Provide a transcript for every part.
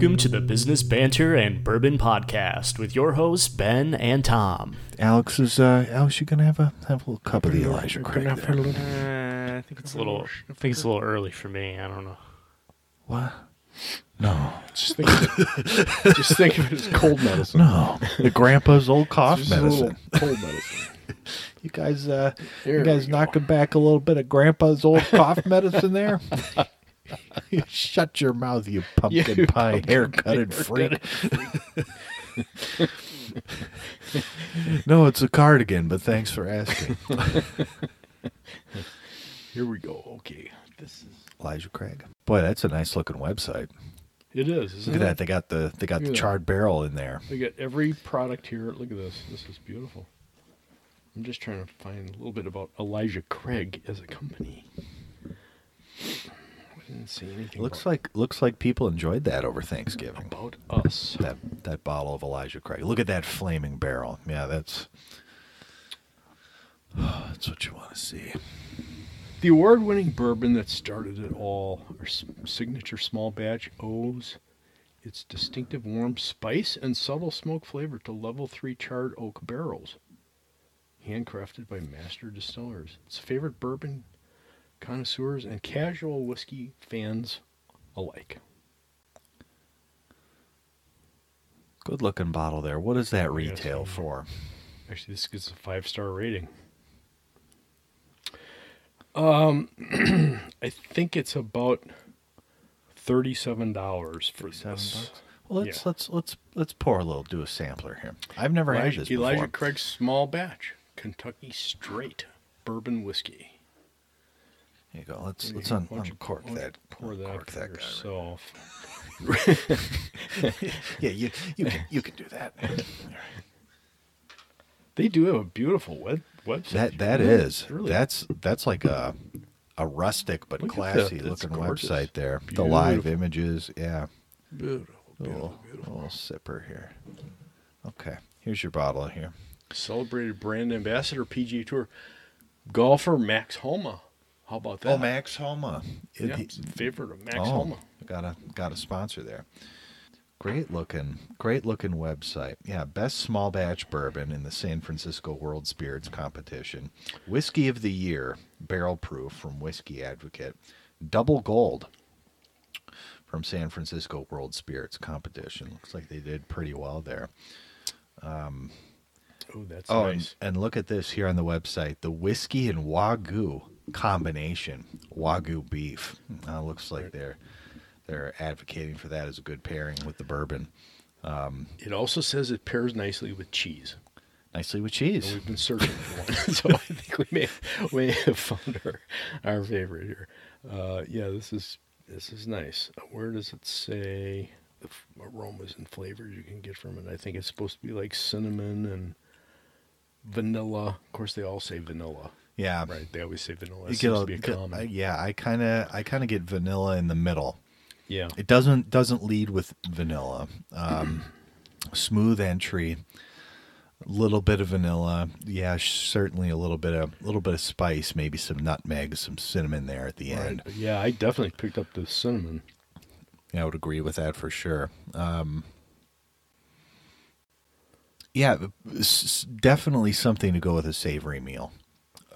Welcome to the Business Banter and Bourbon Podcast with your hosts Ben and Tom. Alex is uh Alex, you gonna have a have a little cup of the Elijah Craig have there. a little- Uh, I think it's a little. I think it's a little early for me. I don't know. What? No. Just think, of it, just think of it as cold medicine. No. The grandpa's old cough Just a little medicine. cold medicine. You guys uh There you guys we go. knocking back a little bit of grandpa's old cough medicine there? Shut your mouth, you pumpkin You pie haircutted haircutted freak. no, it's a cardigan, but thanks for asking. Here we go. Okay, this is. Elijah Craig. Boy, that's a nice looking website. It is. Isn't Look at it? that. They got the they got Look the at that. charred barrel in there. They got every product here. Look at this. This is beautiful. I'm just trying to find a little bit about Elijah Craig as a company. Didn't see anything. Looks about, like looks like people enjoyed that over Thanksgiving. about us. that that bottle of Elijah Craig. Look at that flaming barrel. Yeah, that's that's what you want to see. The award-winning bourbon that started it all, our signature small batch, owes its distinctive warm spice and subtle smoke flavor to level three charred oak barrels, handcrafted by master distillers. Its favorite bourbon connoisseurs and casual whiskey fans alike. Good looking bottle there. What does that Yes. retail for? Actually, this gets a five-star rating. Um, I think it's about thirty-seven dollars for Seven this. bucks. Well, let's Yeah. let's let's let's pour a little. Do a sampler here. I've never had Elijah, this Elijah before. Craig's small batch Kentucky straight bourbon whiskey. Here you go. Let's let's you un- go. Why don't you- uncork you that. Pour that for that guy. yourself. Yeah, you you can you can do that. They do have a beautiful web website. That that Really- is really that's that's like a a rustic but Look classy looking gorgeous. website there. The live images, yeah. beautiful, beautiful, little, beautiful. a little sipper here. Okay, here's your bottle here. Celebrated brand ambassador PGA Tour golfer Max Homa. How about oh, that? Oh, Max Homa. It- Yeah, favorite of Max oh, Homa. Got a got a sponsor there. Great looking, great looking website. Yeah, best small batch bourbon in the San Francisco World Spirits Competition. Whiskey of the year, barrel proof from Whiskey Advocate. Double gold from San Francisco World Spirits Competition. Looks like they did pretty well there. Oh, that's Oh, nice. and, and look at this here on the website: the whiskey and wagyu combination, wagyu beef. Uh, looks like they're they're advocating for that as a good pairing with the bourbon. It also says it pairs nicely with cheese. Nicely with And cheese. we've been searching for one, so I think we may we may have found our our favorite here. Uh, yeah, this is this is nice. Uh, Where does it say the aromas and flavors you can get from it? I think it's supposed to be like cinnamon and vanilla. Of course, they all say vanilla, Yeah, right? They always say vanilla. You get seems a, to be a get- uh, yeah, I kind of I kind of get vanilla in the middle. yeah, It doesn't doesn't lead with vanilla. Um, smooth entry, little bit of vanilla. Yeah, certainly a little bit of little bit of spice, maybe some nutmeg, some cinnamon there at the right. end. Yeah, I definitely picked up the cinnamon. Yeah, I would agree with that for sure. Um, yeah, definitely something to go with a savory meal.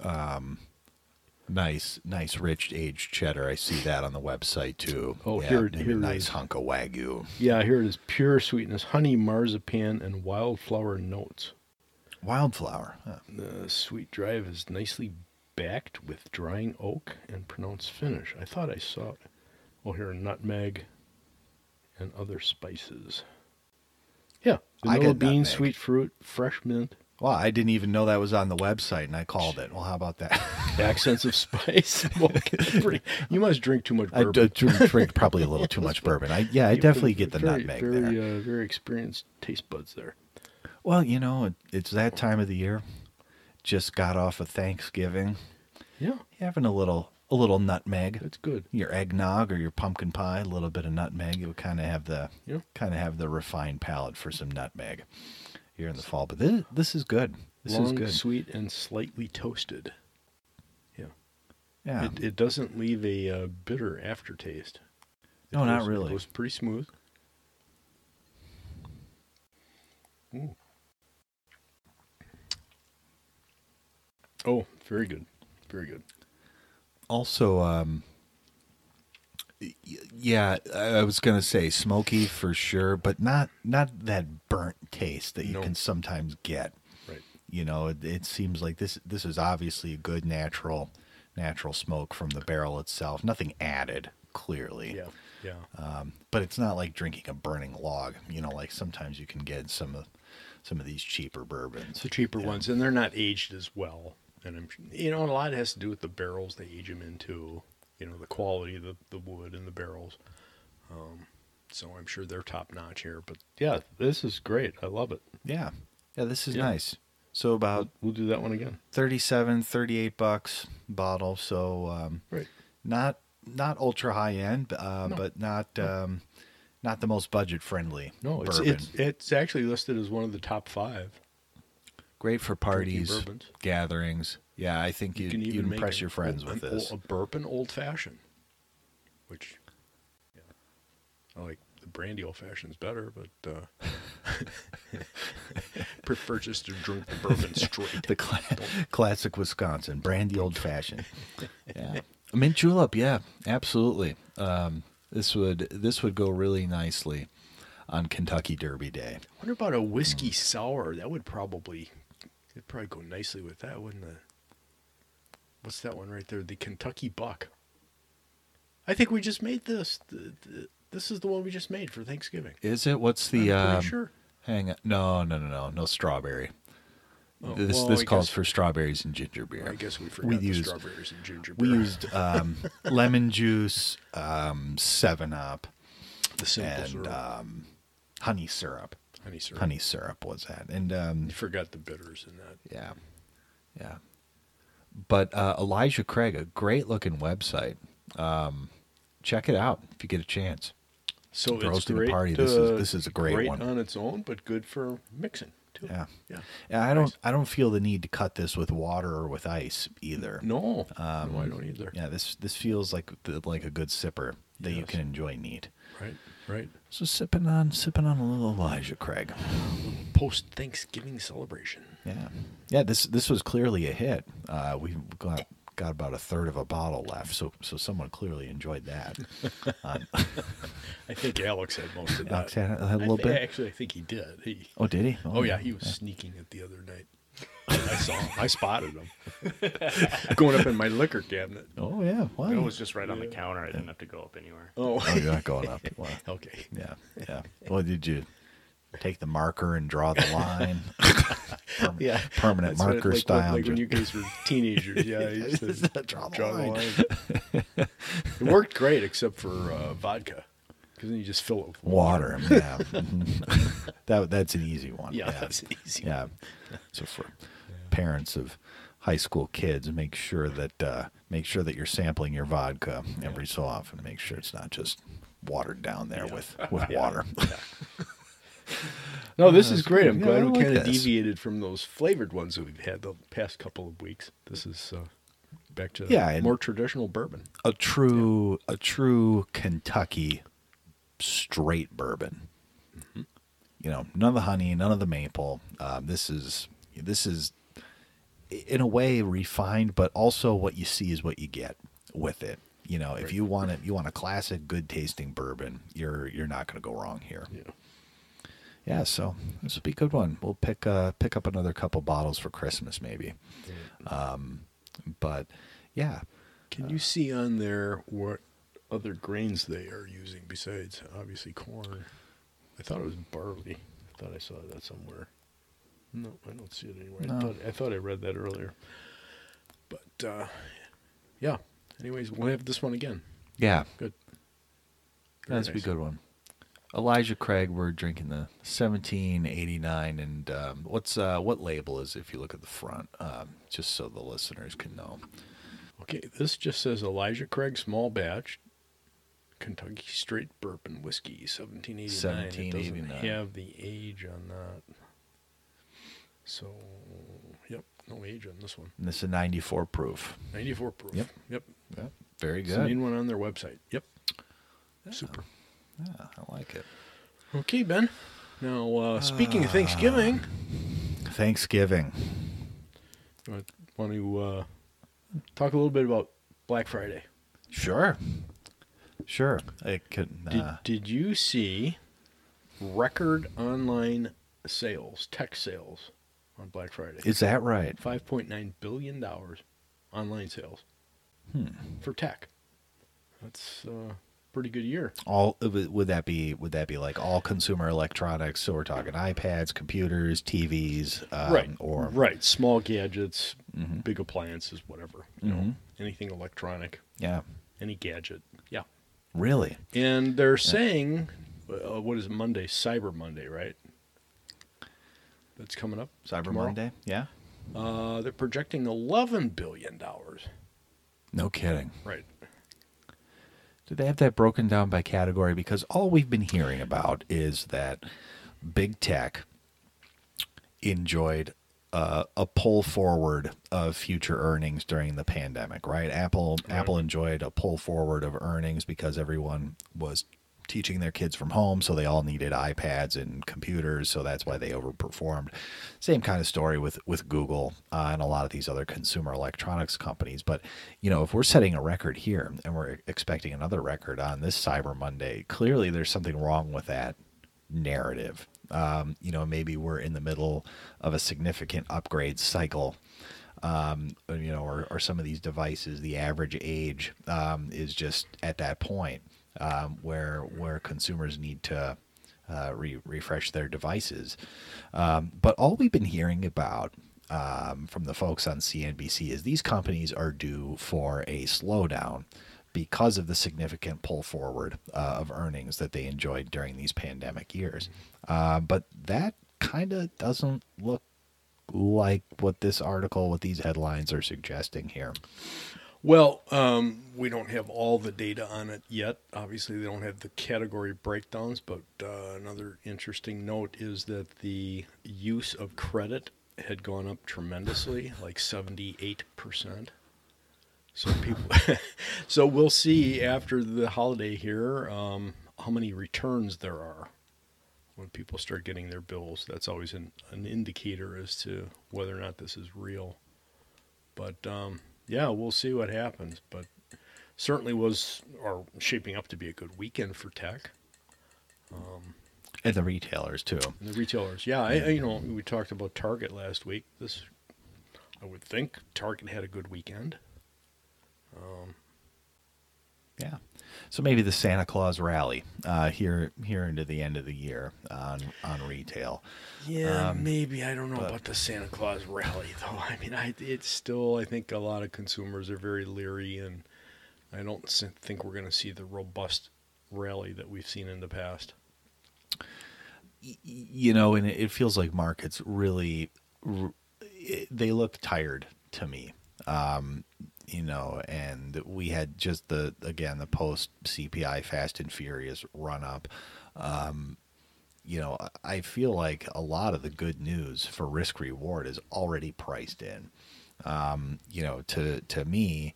Um, nice, nice, rich aged cheddar. I see that on the website too. Oh, yeah, here it- here a nice is. hunk of wagyu. Yeah, here it is: pure sweetness, honey, marzipan, and wildflower notes. Wildflower. huh. The sweet drive is nicely backed with drying oak and pronounced finish. I thought I saw it. Oh, here nutmeg and other spices. Yeah, I vanilla bean, nutmeg. sweet fruit, fresh mint, Well, I didn't even know that was on the website, and I called it. Well, how about that? accents of spice. You must drink too much bourbon. d- drink, probably a little too much bourbon. I yeah, I definitely get the very, nutmeg very, there. Uh, very experienced taste buds there. Well, you know, it, it's that time of the year. Just got off of Thanksgiving. Yeah, having a little a little nutmeg that's good. your eggnog or your pumpkin pie a little bit of nutmeg would kind of have the Yeah. kind of have the refined palate for some nutmeg here in the fall. But this, this is good. This Long, is good. Sweet and slightly toasted. Yeah. Yeah. It, it doesn't leave a uh, bitter aftertaste. It no, goes, not really. It was pretty smooth. Ooh. Oh, very good. Very good. Also, um, yeah, I was gonna say smoky for sure, but not not that burnt taste that you No. can sometimes get. Right. You know, it, it seems like this this is obviously a good natural natural smoke from the barrel itself. Nothing added, clearly. Yeah. Yeah. Um, but it's not like drinking a burning log. You know, like sometimes you can get some of some of these cheaper bourbons. The cheaper Yeah. ones, and they're not aged as well. And I'm, you know, a lot has to do with the barrels they age them into. You know, the quality of the, the wood and the barrels. Um, so I'm sure they're top notch here. But yeah, this is great. I love it. Yeah, yeah, this is Yeah. nice. So about We'll do that one again. 37 38 bucks bottle so um, Right. not not ultra high end uh, No. but not um, not the most budget friendly No, it's it's it's actually listed as one of the top five. great for parties gatherings yeah i think you, can you even would impress your friends with this old- a bourbon old fashioned, which yeah, I like the brandy old fashioned's better, but uh, prefer just to drink the bourbon straight. the cla- classic wisconsin brandy old fashioned yeah mint julep yeah absolutely um, this would this would go really nicely on kentucky derby day I wonder about a whiskey sour. That would probably it'd probably go nicely with that, wouldn't it? What's that one right there? The Kentucky Buck. I think we just made this. The, the, this is the one we just made for Thanksgiving. is it what's the um, sure. Hang on. No, no, no, no. No strawberry. Oh, this well, this I calls guess- for strawberries and ginger beer. I guess we forgot we the used strawberries and ginger beer. we used um, lemon juice, um, Seven Up, the simple and syrup. um, honey syrup. honey syrup. Honey syrup was that, and um, You forgot the bitters in that. yeah, yeah. But uh, Elijah Craig, a great looking website. Um, check it out if you get a chance. So For it's a great. party, this is- this is a great one. on its own, but good for mixing too. Yeah. yeah. Yeah, I don't Nice. I don't feel the need to cut this with water or with ice either. No, Um, no, I don't either. Yeah, this this feels like the, like a good sipper that you can enjoy neat. Right, right. So sipping on sipping on a little Elijah Craig. Post Thanksgiving celebration. Yeah, yeah. This this was clearly a hit. Uh, we got got about a third of a bottle left, so so someone clearly enjoyed that. Um, I think Alex had most of that. Alex had, had a I little thi- bit. Actually, I think he did. He. Oh, did he? Oh yeah, he was sneaking it the other night. I saw him. I spotted him going up in my liquor cabinet. Oh yeah. Wow. It was just right on the counter. I didn't have to go up anywhere. Oh, Oh, you're not going up. Wow. okay. Yeah, yeah. Well, did you take the marker and draw the line? Perm- Yeah, permanent That's what- marker like, style. Like when you guys were teenagers. Yeah, you used to Draw the draw the line. line. it worked great, except for uh, vodka, because then you just fill it with water. Yeah, mhm. that that's an easy one. Yeah, that's an easy Yeah. So for parents of high school kids, make sure that uh, make sure that you're sampling your vodka every so often. Make sure it's not just watered down there with with water. No, this is great. I'm Yeah, glad we like kind of deviated from those flavored ones that we've had the past couple of weeks. This is uh, back to Yeah, more traditional bourbon. A true a true Kentucky straight bourbon. You know, none of the honey, none of the maple. Um, this is this is in a way refined, but also what you see is what you get with it. You know, if you want it, you want a classic, good tasting bourbon. You're you're not going to go wrong here. Yeah. Yeah, so this will be a good one. We'll pick uh pick up another couple bottles for Christmas maybe. Um, but yeah, Can you see on there what other grains they are using besides obviously corn? I thought it was barley. I thought I saw that somewhere. No, I don't see it anywhere. I thought I thought I read that earlier. But uh, yeah. Anyways, we'll have this one again. yeah, Good. Very that's be a good one. Elijah Craig, we're drinking the 1789, and um, what's uh, what label is it if you look at the front, um, just so the listeners can know. Okay, this just says Elijah Craig small batch, Kentucky straight bourbon whiskey, 1789. It 1789. doesn't have the age on that. So, yep, no age on this one. And this is a 94 proof. 94 proof. Yep. Yep. Yeah, very good. main one on their website. Yep. Super. Yeah, I like it. Okay, Ben. Now, uh, speaking of Thanksgiving, Thanksgiving. want to uh, talk a little bit about Black Friday. Sure. Sure. It could. Did, Uh, did you see record online sales, tech sales on Black Friday? is that right? $5.9 billion online sales Hmm. for tech. That's a pretty good year. All would that be? Would that be like all consumer electronics? So we're talking iPads, computers, TVs, um, right. Or right. Small gadgets, Mhm. big appliances, whatever. You know, Mhm. anything electronic, yeah. any gadget. Yeah. Really? And they're saying, uh, what is it, Monday? Cyber Monday, right? That's coming up. Cyber tomorrow. Monday? Yeah. Uh, they're projecting eleven billion dollars. No kidding. Right. Do they have that broken down by category? Because all we've been hearing about is that big tech enjoyed uh, a pull forward of future earnings during the pandemic, right? Apple Right. Apple enjoyed a pull forward of earnings because everyone was teaching their kids from home, so they all needed iPads and computers, so that's why they overperformed. Same kind of story with with Google uh, and a lot of these other consumer electronics companies. But you know, if we're setting a record here and we're expecting another record on this Cyber Monday, clearly there's something wrong with that narrative. Um, you know, maybe we're in the middle of a significant upgrade cycle. Um, you know, or, or some of these devices, the average age um, is just at that point um, where where consumers need to uh, re- refresh their devices. Um, but all we've been hearing about um, from the folks on CNBC is these companies are due for a slowdown because of the significant pull forward uh, of earnings that they enjoyed during these pandemic years. Uh, but that kind of doesn't look like what this article, what these headlines are suggesting here. Well, um, we don't have all the data on it yet. Obviously, they don't have the category breakdowns, but uh, another interesting note is that the use of credit had gone up tremendously, like 78%. So people, so we'll see after the holiday here um, how many returns there are when people start getting their bills. That's always an, an indicator as to whether or not this is real. But um, yeah, we'll see what happens. But certainly was or shaping up to be a good weekend for tech Um, And the retailers, too. and the retailers. Yeah, I, I- you know we talked about Target last week. This, I would think Target had a good weekend. Um, Yeah. So maybe the Santa Claus rally uh, here here into the end of the year on on retail. Yeah, Um, maybe I don't know but- about the Santa Claus rally though. I mean, I it's still I think a lot of consumers are very leery, and I don't think we're going to see the robust rally that we've seen in the past. You know, and it feels like markets really they look tired to me. Um, you know, and we had just the again the post CPI Fast and Furious run up. Um, you know, I- feel like a lot of the good news for risk reward is already priced in. Um, you know, to to me,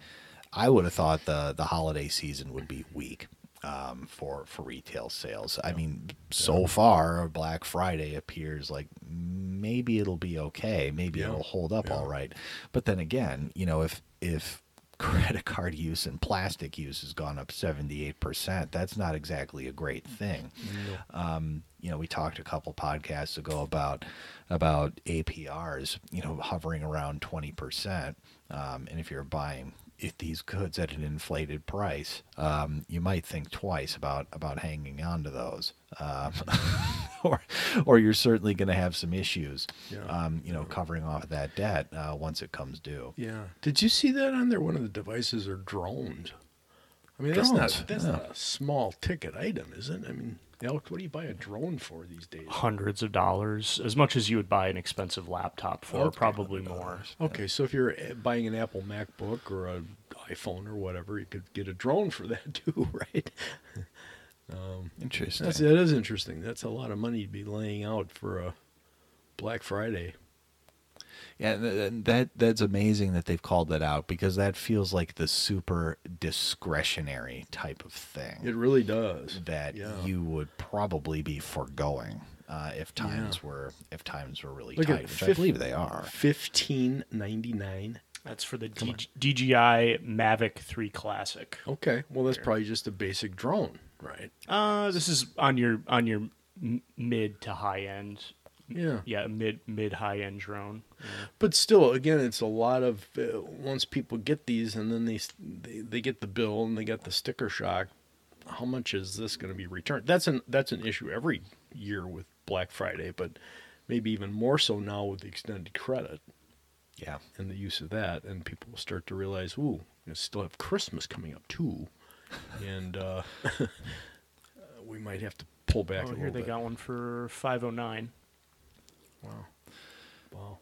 I would have thought the the holiday season would be weak um, for for retail sales. I mean, so far Black Friday appears like maybe it'll be okay, maybe Yeah. it'll hold up all right. But then again, you know, if if credit card use and plastic use has gone up 78%, that's not exactly a great thing. Um, you know, we talked a couple podcasts ago about about APRs, you know, hovering around 20%. Um, and if you're buying if these goods at an inflated price, um, you might think twice about about hanging on to those, um, or or you're certainly going to have some issues, Yeah. um, you know, covering off that debt uh, once it comes due. Yeah. Did you see that on there? One of the devices are drones. I mean, that's not that's yeah. not a small ticket item, is it? I mean, Alex, what do you buy a drone for these days? Hundreds of dollars, as much as you would buy an expensive laptop for, Okay. probably more. Okay, so if you're uh, buying an Apple MacBook or an iPhone or whatever, you could get a drone for that too, right? Um, Interesting. That's that is interesting. That's a lot of money to be laying out for a Black Friday. Yeah, th- th- that that's amazing that they've called that out because that feels like the super discretionary type of thing It really does. that yeah. you would probably be foregoing uh, if times were if times were really Look tight, which I believe they are. Fifteen ninety nine. That's for the D- DJI Mavic 3 Classic. Okay, well that's probably just a basic drone, right? Uh, this is on your on your mid to high end. Yeah. Yeah, mid mid high end drone. But still, again, it's a lot of uh, once people get these and then they, they they get the bill and they get the sticker shock. How much is this going to be returned? That's an that's an issue every year with Black Friday, but maybe even more so now with the extended credit Yeah. and the use of that, and people will start to realize, ooh, we still have Christmas coming up too, and uh, we might have to pull back a Oh, little here they bit. got one for 509. Wow, wow.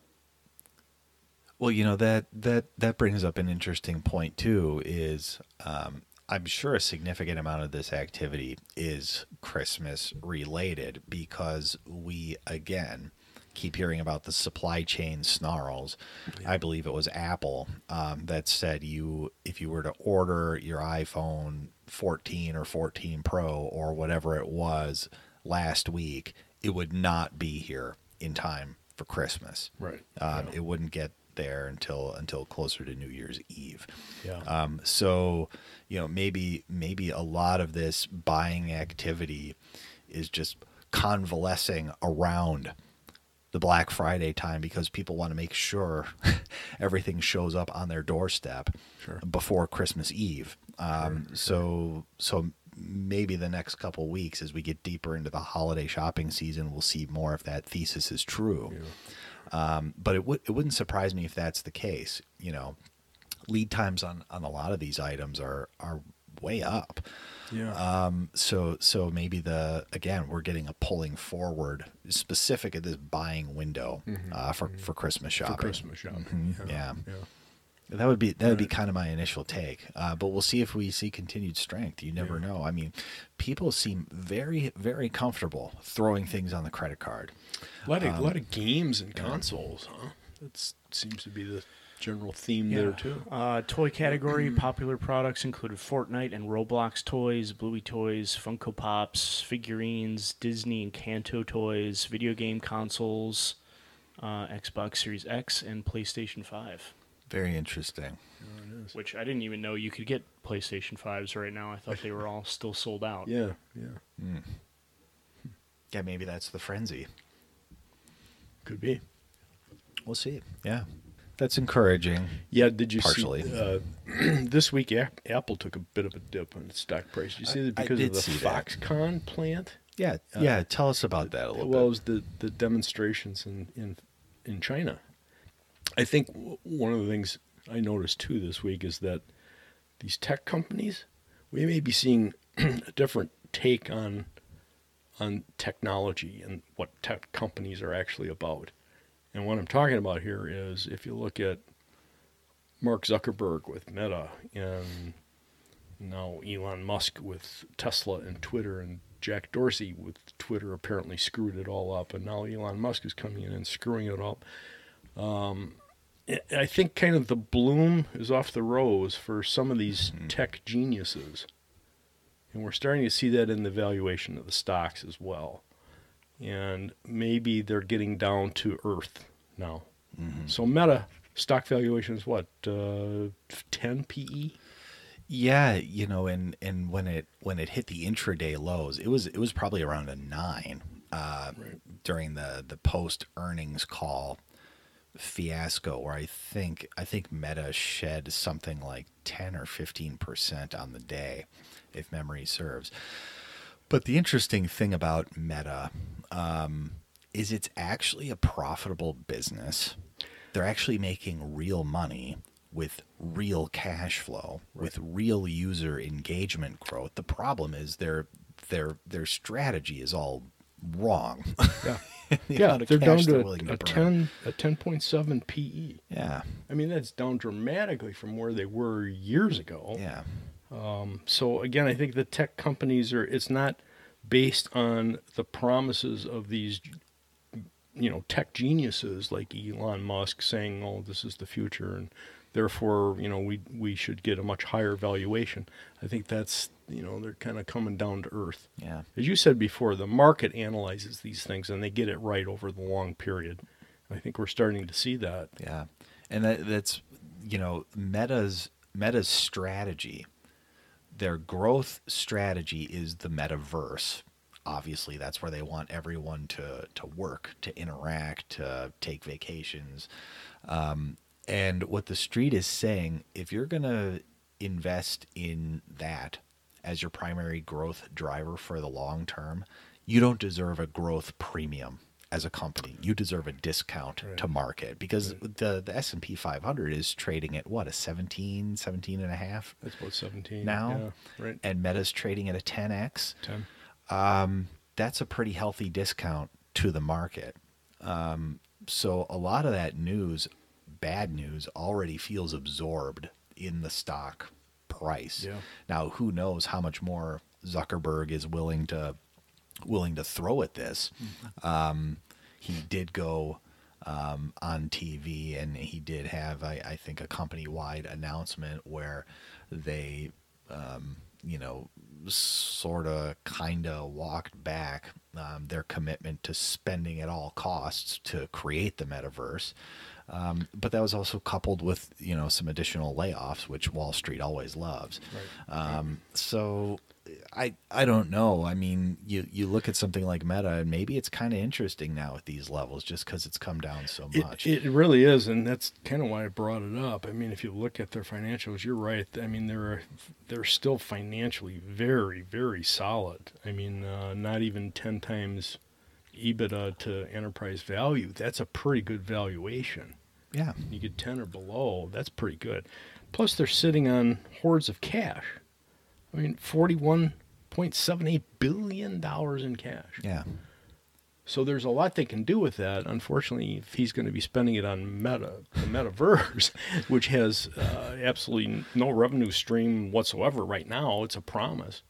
Well, you know that that that brings up an interesting point too. Is um, I'm sure a significant amount of this activity is Christmas related because we again keep hearing about the supply chain snarls. I believe it was Apple um, that said you if you were to order your iPhone 14 or 14 Pro or whatever it was last week, it would not be here in time for Christmas. Right. Um, Yeah. It wouldn't get there until until closer to New Year's Eve. Yeah. Um, so you know maybe maybe a lot of this buying activity is just convalescing around the Black Friday time because people want to make sure everything shows up on their doorstep Sure. before Christmas Eve. Um, so so maybe the next couple weeks as we get deeper into the holiday shopping season, we'll see more if that thesis is true. Um, but it would it wouldn't surprise me if that's the case. You know, lead times on on a lot of these items are are way up. yeah. Um, so so maybe the again we're getting a pulling forward specific at this buying window uh, for for Christmas Mm-hmm. for shopping. Christmas shopping. Mhm, yeah. yeah. That would be that would be kind of my initial take. Uh, but we'll see if we see continued strength. You never Yeah. know. I mean, people seem very very comfortable throwing things on the credit card. A lot of, Um, lot of games and consoles, huh? That seems to be the general theme there too. Uh, toy category popular products included Fortnite and Roblox toys, Bluey toys, Funko Pops, figurines, Disney Encanto toys, video game consoles, uh, Xbox Series X, and PlayStation 5. Very interesting. Which I didn't even know you could get PlayStation 5s right now. I thought they were all still sold out. Yeah, yeah, Yeah, maybe that's the frenzy. could be. We'll see. Yeah, that's encouraging. Yeah, did you Partially. see uh, this week? A- Apple took a bit of a dip in its stock price. Did you see that I because did of the see that. Foxconn plant? Yeah, yeah. Tell us about that a little well, it was the the demonstrations in in in China. I think one of the things I noticed too this week is that these tech companies, we may be seeing a different take on on technology and what tech companies are actually about. And what I'm talking about here is if you look at Mark Zuckerberg with Meta and now Elon Musk with Tesla and Twitter and Jack Dorsey with Twitter apparently screwed it all up and now Elon Musk is coming in and screwing it up. Um, I- think kind of the bloom is off the rose for some of these tech geniuses. And we're starting to see that in the valuation of the stocks as well. And maybe they're getting down to earth now. So Meta stock valuation is what, uh, 10 PE? Yeah, you know, and and when it when it hit the intraday lows, it was it was probably around a nine uh, during the the post earnings call fiasco, where I think I think Meta shed something like ten or fifteen percent on the day, if memory serves. But the interesting thing about Meta um, is it's actually a profitable business. They're actually making real money with real cash flow, with real user engagement growth. The problem is their their their strategy is all wrong. Yeah. The yeah, they're down to they're a, willing a 10 a 10.7 PE. Yeah, I mean, that's down dramatically from where they were years ago. yeah, um, So again, I think the tech companies are it's not based on the promises of these you know, tech geniuses like Elon Musk saying, "Oh, this is the future and therefore, you know, we we should get a much higher valuation. I think that's you know they're kind of coming down to earth. Yeah. As you said before, the market analyzes these things and they get it right over the long period. I think we're starting to see that. Yeah, and that, that's you know Meta's Meta's strategy, their growth strategy is the metaverse. Obviously, that's where they want everyone to to work, to interact, to take vacations. Um, and what the street is saying, if you're gonna invest in that as your primary growth driver for the long term, you don't deserve a growth premium as a company. You deserve a discount Right. to market because the, the S&P 500 is trading at what, a 17, 17 and a half That's about 17 now? Yeah, right. And Meta's trading at a 10x. 10. Um, that's a pretty healthy discount to the market. Um, so a lot of that news, bad news, already feels absorbed in the stock price. Yeah. Now, who knows how much more Zuckerberg is willing to willing to throw at this? Um, he did go um, on TV, and he did have, I, I think, a company-wide announcement where they, um, you know, sort of, kind of walked back um, their commitment to spending at all costs to create the metaverse. Um, but that was also coupled with, you know, some additional layoffs, which Wall Street always loves. Um, so I I don't know. I mean, you you look at something like Meta, and maybe it's kind of interesting now at these levels, just because it's come down so much. It, it really is, and that's kind of why I brought it up. I mean, if you look at their financials, you're right. I mean, they're they're still financially very, very solid. I mean, uh, not even ten times EBITDA to enterprise value. That's a pretty good valuation. yeah, You get ten or below, that's pretty good. Plus, they're sitting on hordes of cash. I mean, forty-one point seven eight billion dollars in cash. yeah, So there's a lot they can do with that. Unfortunately, if he's going to be spending it on Meta, the metaverse, which has uh, absolutely no revenue stream whatsoever right now, it's a promise.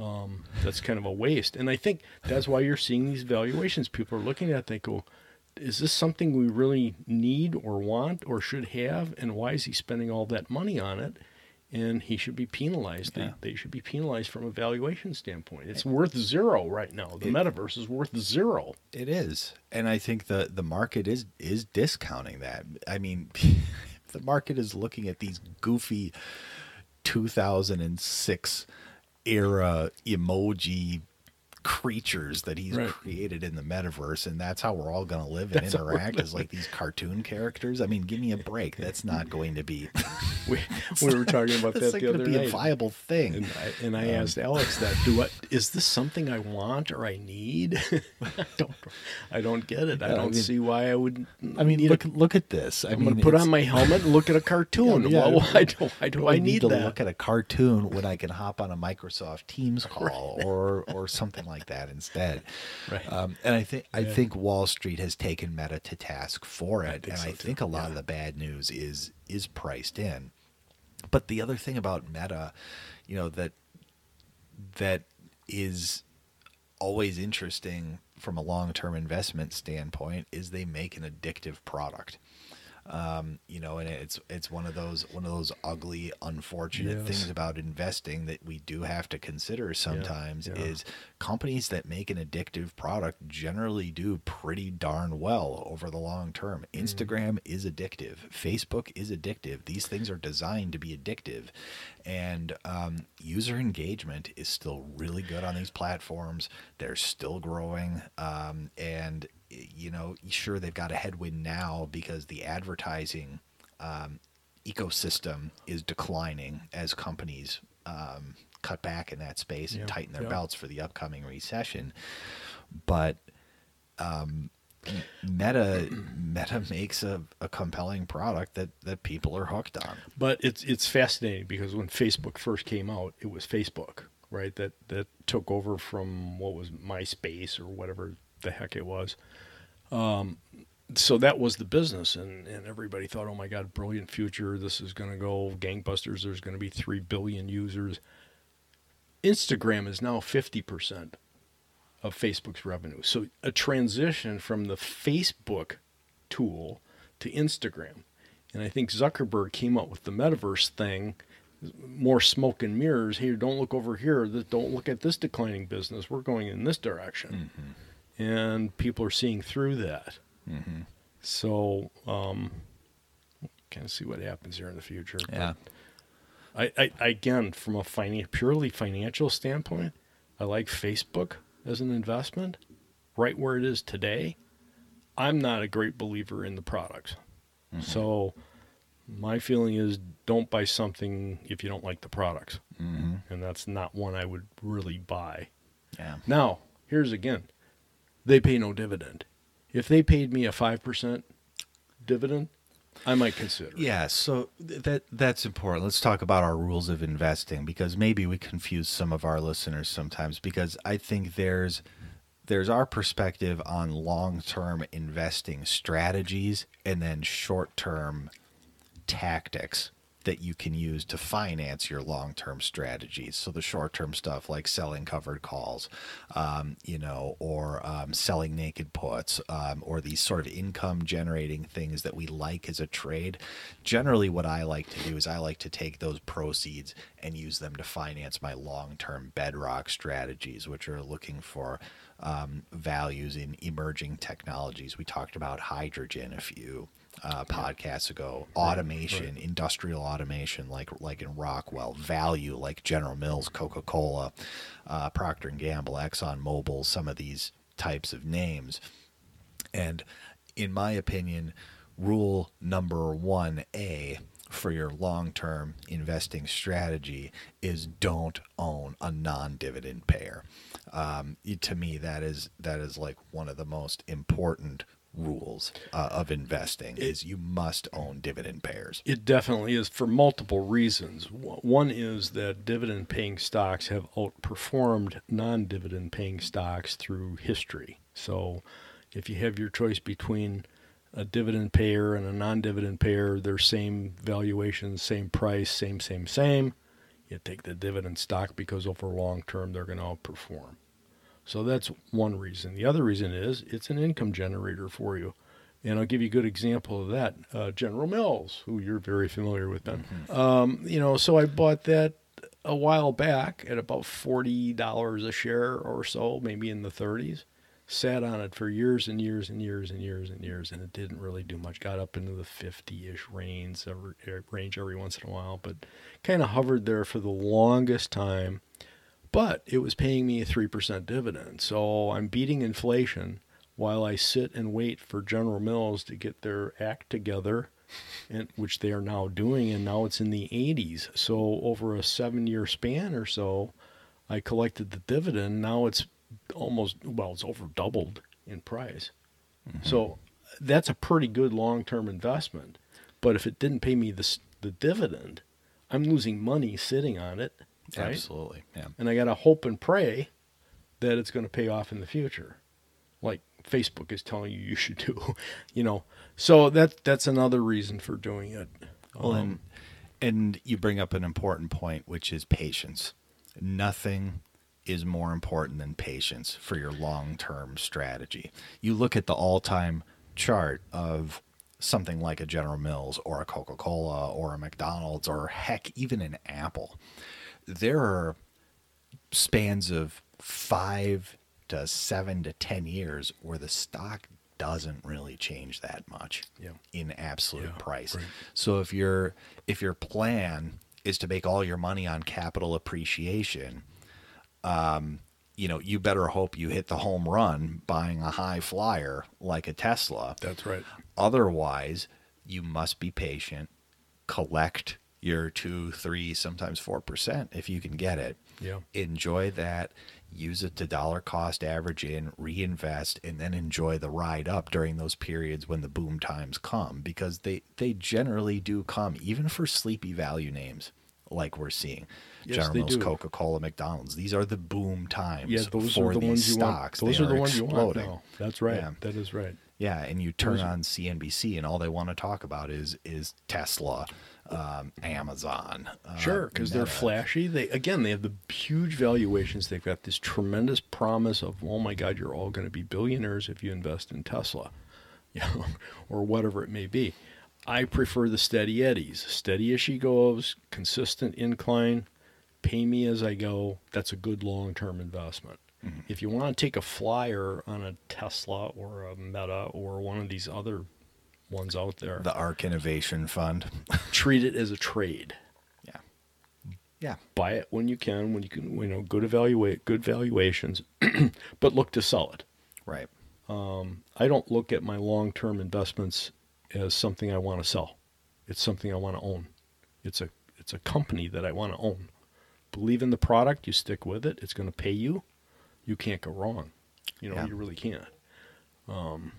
Um, that's kind of a waste. And I think that's why you're seeing these valuations. People are looking at it, they go, is this something we really need or want or should have? And why is he spending all that money on it? And he should be penalized. Yeah. They, they should be penalized from a valuation standpoint. It's worth zero right now. The metaverse is worth zero. it is, and I think the the market is is discounting that. I mean, the market is looking at these goofy 2006 era emoji creatures that he's Right. created in the metaverse and that's how we're all going to live and That's interact as like these cartoon characters i mean give me a break that's not going to be We, we were talking about that's that not the going to other be a viable thing And I, and I um, asked Alex that, do I, is this something I want or I need? I don't, I don't get it. I Yeah, I don't mean- see why I would. i mean look a, look at this i I'm going to put on my helmet and look at a cartoon. Yeah, yeah. Why, why do, why do I need to that? look at a cartoon when I can hop on a Microsoft Teams call or or something like that instead. Right. Um, and I think I Yeah. think Wall Street has taken Meta to task for it, think and so I too, think a lot yeah. of the bad news is is priced in. But the other thing about Meta, you know that that is always interesting from a long-term investment standpoint is they make an addictive product um, you know, and it's it's one of those one of those ugly, unfortunate Yes. things about investing that we do have to consider sometimes yeah. is companies that make an addictive product generally do pretty darn well over the long term. Mm. Instagram is addictive, Facebook is addictive. These things are designed to be addictive, and um, user engagement is still really good on these platforms. They're still growing, um, and you know, sure they've got a headwind now because the advertising um, ecosystem is declining as companies um, cut back in that space and tighten their belts for the upcoming recession. But um, Meta Meta makes a, a compelling product that, that people are hooked on. But it's it's fascinating because when Facebook first came out, it was Facebook, right? That that took over from what was MySpace or whatever the heck it was. Um, so that was the business, and and everybody thought, oh my god, brilliant future! This is going to go gangbusters. There's going to be three billion users. Instagram is now fifty percent of Facebook's revenue. So a transition from the Facebook tool to Instagram And I think Zuckerberg came up with the metaverse thing, more smoke and mirrors. Here, don't look over here. Don't look at this declining business. We're going in this direction. And people are seeing through that. So, um, kind of see what happens here in the future. Yeah. I, I, I again, from a finan- purely financial standpoint, I like Facebook as an investment right where it is today. I'm not a great believer in the products. So my feeling is don't buy something if you don't like the products. Mm-hmm. And that's not one I would really buy. Yeah. Now, here's again. They pay no dividend. If they paid me a 5% dividend, I might consider. Yeah, so th- that that's important. Let's talk about our rules of investing because maybe we confuse some of our listeners sometimes because I think there's there's our perspective on long-term investing strategies and then short-term tactics that you can use to finance your long-term strategies. So the short-term stuff like selling covered calls, um, you know, or um, selling naked puts, um, or these sort of income-generating things that we like as a trade. Generally, what I like to do is I like to take those proceeds and use them to finance my long-term bedrock strategies, which are looking for um, values in emerging technologies. We talked about hydrogen a few uh, podcasts ago. Automation, industrial automation, like like in Rockwell. Value, like General Mills, Coca Cola, uh, Procter and Gamble, Exxon Mobil. Some of these types of names. And in my opinion, rule number one A for your long term investing strategy is don't own a non dividend payer. Um, to me, that is that is like one of the most important rules uh, of investing is you must own dividend payers. It definitely is for multiple reasons. One is that dividend paying stocks have outperformed non dividend paying stocks through history. So if you have your choice between a dividend payer and a non dividend payer, they're same valuation, same price, same, same, same. You take the dividend stock because over long term they're going to outperform. So that's one reason. The other reason is it's an income generator for you. And I'll give you a good example of that. Uh, General Mills, who you're very familiar with, Ben. Um, you know, so I bought that a while back at about forty dollars a share or so, maybe in the thirties. Sat on it for years and years and years and years and years, and it didn't really do much. Got up into the fifty-ish range every, range every once in a while, but kind of hovered there for the longest time but it was paying me a 3% dividend. So I'm beating inflation while I sit and wait for General Mills to get their act together, and, which they are now doing, and now it's in the 80s. So over a seven year span or so, I collected the dividend. Now it's almost, well, it's over doubled in price. Mm-hmm. So that's a pretty good long term investment. But if it didn't pay me the, the dividend, I'm losing money sitting on it. Right? Absolutely. Yeah. and I got to hope and pray that it's going to pay off in the future, like Facebook is telling you you should do. You know, so that that's another reason for doing it. Well, Um, and, and you bring up an important point, which is patience. Nothing is more important than patience for your long term strategy. You look at the all time chart of something like a General Mills or a Coca Cola or a McDonald's or heck, even an Apple. There are spans of five to seven to 10 years where the stock doesn't really change that much Yeah. in absolute Yeah, price. right. So if your if your plan is to make all your money on capital appreciation, um, you know, you better hope you hit the home run buying a high flyer like a Tesla. That's right. Otherwise, you must be patient, collect your two, three, sometimes four percent if you can get it. Yeah. Enjoy that, use it to dollar cost average in, reinvest, and then enjoy the ride up during those periods when the boom times come because they they generally do come, even for sleepy value names like we're seeing. Yes, General Mills. Coca Cola, McDonald's. These are the boom times Yeah, those for are the these ones you stocks. want. Those They are the ones exploding. you want. now. That's right. Yeah. That is right. Yeah, and you turn Those on CNBC, and all they want to talk about is is Tesla, um, Amazon. Uh, Sure, because they're flashy. They again, they have the huge valuations. They've got this tremendous promise of, oh my God, you're all going to be billionaires if you invest in Tesla, you know, or whatever it may be. I prefer the steady eddies. Steady as she goes, consistent incline, pay me as I go. That's a good long term investment. If you want to take a flyer on a Tesla or a Meta or one of these other ones out there, The ARK Innovation Fund. treat it as a trade. Yeah. Yeah. Buy it when you can, when you can, you know, good evaluate, good valuations, but look to sell it. Right. Um, I don't look at my long term investments as something I want to sell. It's something I want to own. It's a it's a company that I want to own. Believe in the product, you stick with it. It's going to pay you. You can't go wrong. You know, Yeah. you really can't. Um,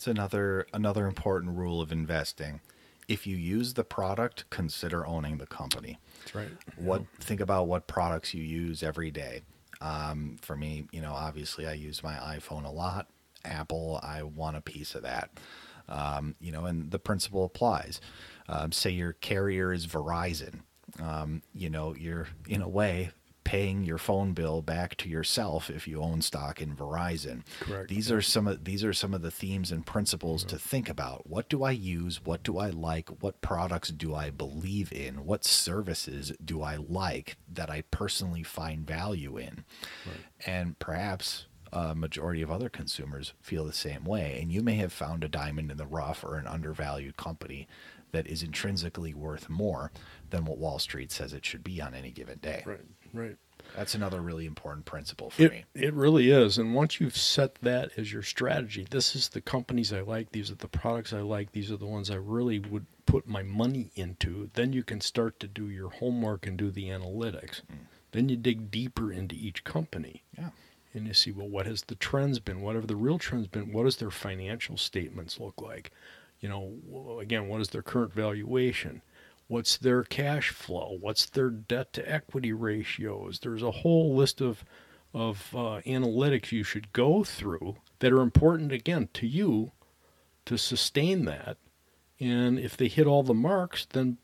It's another another important rule of investing. If you use the product, consider owning the company. That's right. What think about what products you use every day. Um, for me, you know, obviously I use my iPhone a lot. Apple, I want a piece of that. Um, you know, and the principle applies. Um, say your carrier is Verizon. Um, you know, you're in a way paying your phone bill back to yourself if you own stock in Verizon. Correct. These are some of these are some of the themes and principles to think about. What do I use? What do I like? What products do I believe in? What services do I like that I personally find value in? And perhaps a majority of other consumers feel the same way. And you may have found a diamond in the rough or an undervalued company that is intrinsically worth more than what Wall Street says it should be on any given day. Right. Right. That's another really important principle for It, me. it really is. And once you've set that as your strategy, this is the companies I like, these are the products I like, these are the ones I really would put my money into, then you can start to do your homework and do the analytics. Hmm. Then you dig deeper into each company Yeah. and you see, well, what has the trends been? What have the real trends been? What does their financial statements look like? You know, again, what is their current valuation? What's their cash flow? What's their debt to equity ratios? There's a whole list of of uh, analytics you should go through that are important again to you to sustain that. And if they hit all the marks, then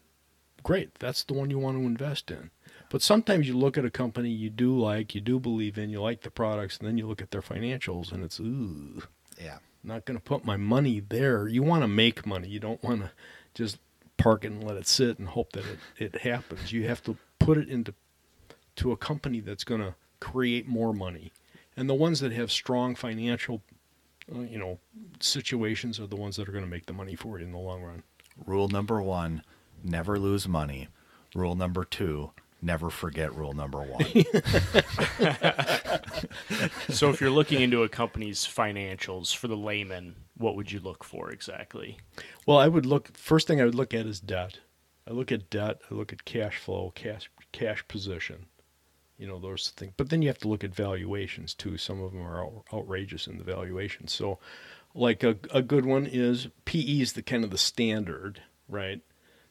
great. That's the one you want to invest in. But sometimes you look at a company you do like, you do believe in, you like the products, and then you look at their financials and it's, ooh, Yeah. not going to put my money there. You want to make money. You don't want to just park it and let it sit and hope that it, it happens. You have to put it into to a company that's going to create more money. And the ones that have strong financial, uh, you know, situations are the ones that are going to make the money for you in the long run. Rule number one never lose money. Rule number two never forget rule number one. So if you're looking into a company's financials for the layman, what would you look for exactly? Well, I would look first thing I would look at is debt. I look at debt, I look at cash flow, cash cash position. You know, those things. But then you have to look at valuations too. Some of them are out, outrageous in the valuation. So like a a good one is PE is the kind of the standard, right?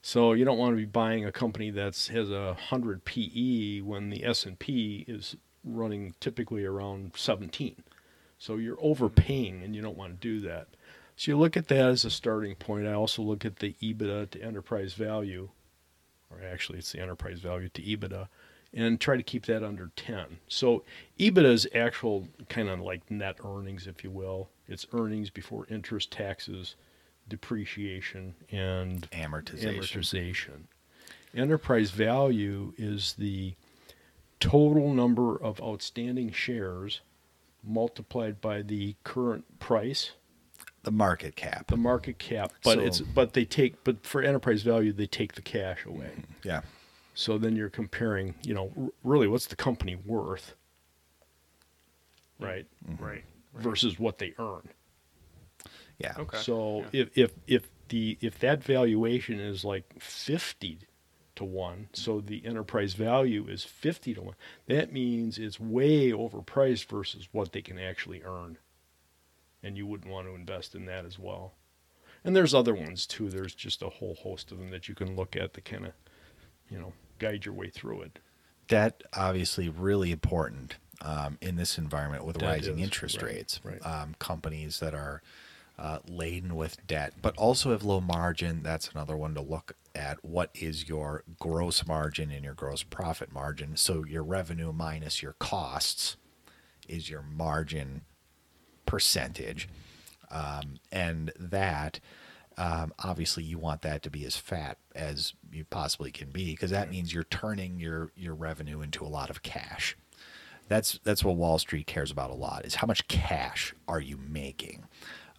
So you don't want to be buying a company that has a 100 PE when the S&P is running typically around 17. So you're overpaying and you don't want to do that. So you look at that as a starting point. I also look at the EBITDA to enterprise value, or actually it's the enterprise value to EBITDA, and try to keep that under 10. So EBITDA is actual kind of like net earnings, if you will. It's earnings before interest, taxes, depreciation, and Amortization. amortization. Enterprise value is the total number of outstanding shares multiplied by the current price The market cap. the market cap, but So- it's but they take but for enterprise value they take the cash away. Mm-hmm. Yeah. So then you're comparing, you know, really what's the company worth, mm-hmm. right, Right. versus what they earn. Yeah. Okay. So yeah. if if if the if that valuation is like fifty to one, so the enterprise value is fifty to one, that means it's way overpriced versus what they can actually earn, and you wouldn't want to invest in that as well. And there's other ones too. There's just a whole host of them that you can look at that kind of, you know, guide your way through it. Debt, obviously, really important um, in this environment with Debt rising is, interest right, rates. right. Um, companies that are uh, laden with debt, but also have low margin. That's another one to look at. What is your gross margin and your gross profit margin? So your revenue minus your costs is your margin percentage. Um, and that um, obviously you want that to be as fat as you possibly can be because that means you're turning your your revenue into a lot of cash. That's that's what Wall Street cares about a lot is how much cash are you making.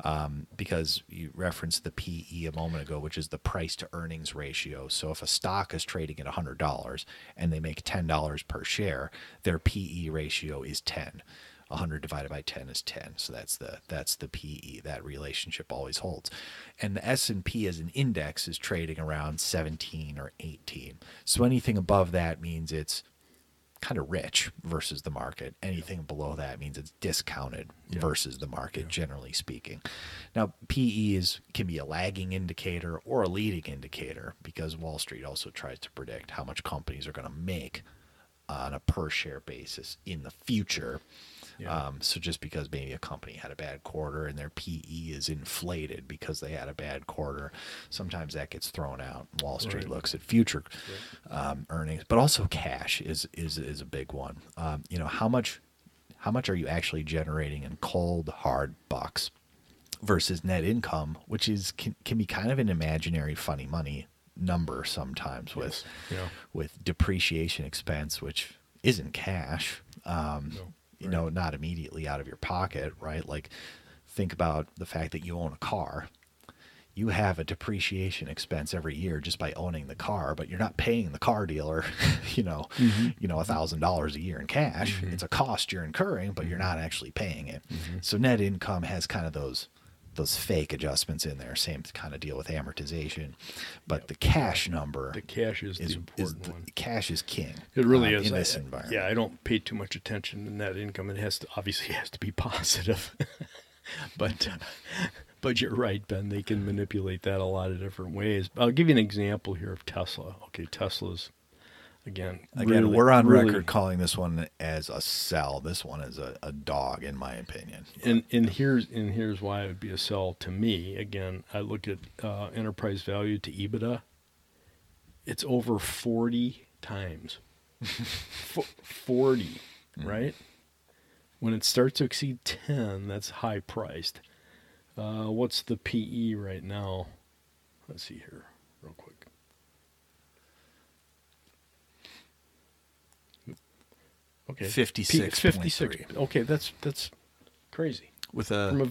Um, because you referenced the PE a moment ago, which is the price to earnings ratio. So if a stock is trading at $100 and they make $10 per share, their PE ratio is 10. 100 divided by 10 is 10 so that's the that's the PE that relationship always holds and the S&P as an index is trading around 17 or 18 so anything above that means it's kind of rich versus the market. Anything below that means it's discounted Yeah. versus the market, generally speaking. Now, PE is can be a lagging indicator or a leading indicator because Wall Street also tries to predict how much companies are going to make on a per share basis in the future. Yeah. Um, so just because maybe a company had a bad quarter and their PE is inflated because they had a bad quarter, sometimes that gets thrown out. Wall Street Right. looks at future um, earnings, but also cash is is is a big one. Um, you know how much how much are you actually generating in cold hard bucks versus net income, which is can, can be kind of an imaginary funny money number sometimes with Yes. Yeah. with depreciation expense, which isn't cash. Um, No. You know, not immediately out of your pocket, right? Like, think about the fact that you own a car. You have a depreciation expense every year just by owning the car, but you're not paying the car dealer, you know, mm-hmm. you know, a thousand dollars a year in cash. Mm-hmm. It's a cost you're incurring, but you're mm-hmm. not actually paying it. So net income has kind of those those fake adjustments in there. Same kind of deal with amortization, but the cash number The cash is, is, the is important the- one. cash is king. It really um, is in I- this environment. Yeah, I don't pay too much attention to net income. It has to obviously has to be positive, but uh, but you're right, Ben. They can manipulate that a lot of different ways. I'll give you an example here of Tesla. Okay, Tesla's again. Again, really- we're on really- record calling this one as a sell. This one is a, a dog, in my opinion. And and here's and here's why it would be a sell to me. Again, I look at uh, enterprise value to EBITDA. It's over forty times. F- forty, right? When it starts to exceed ten, that's high priced. Uh, what's the PE right now? Let's see here, real quick. Okay, 56.3. 56. Okay, that's that's crazy. With a From a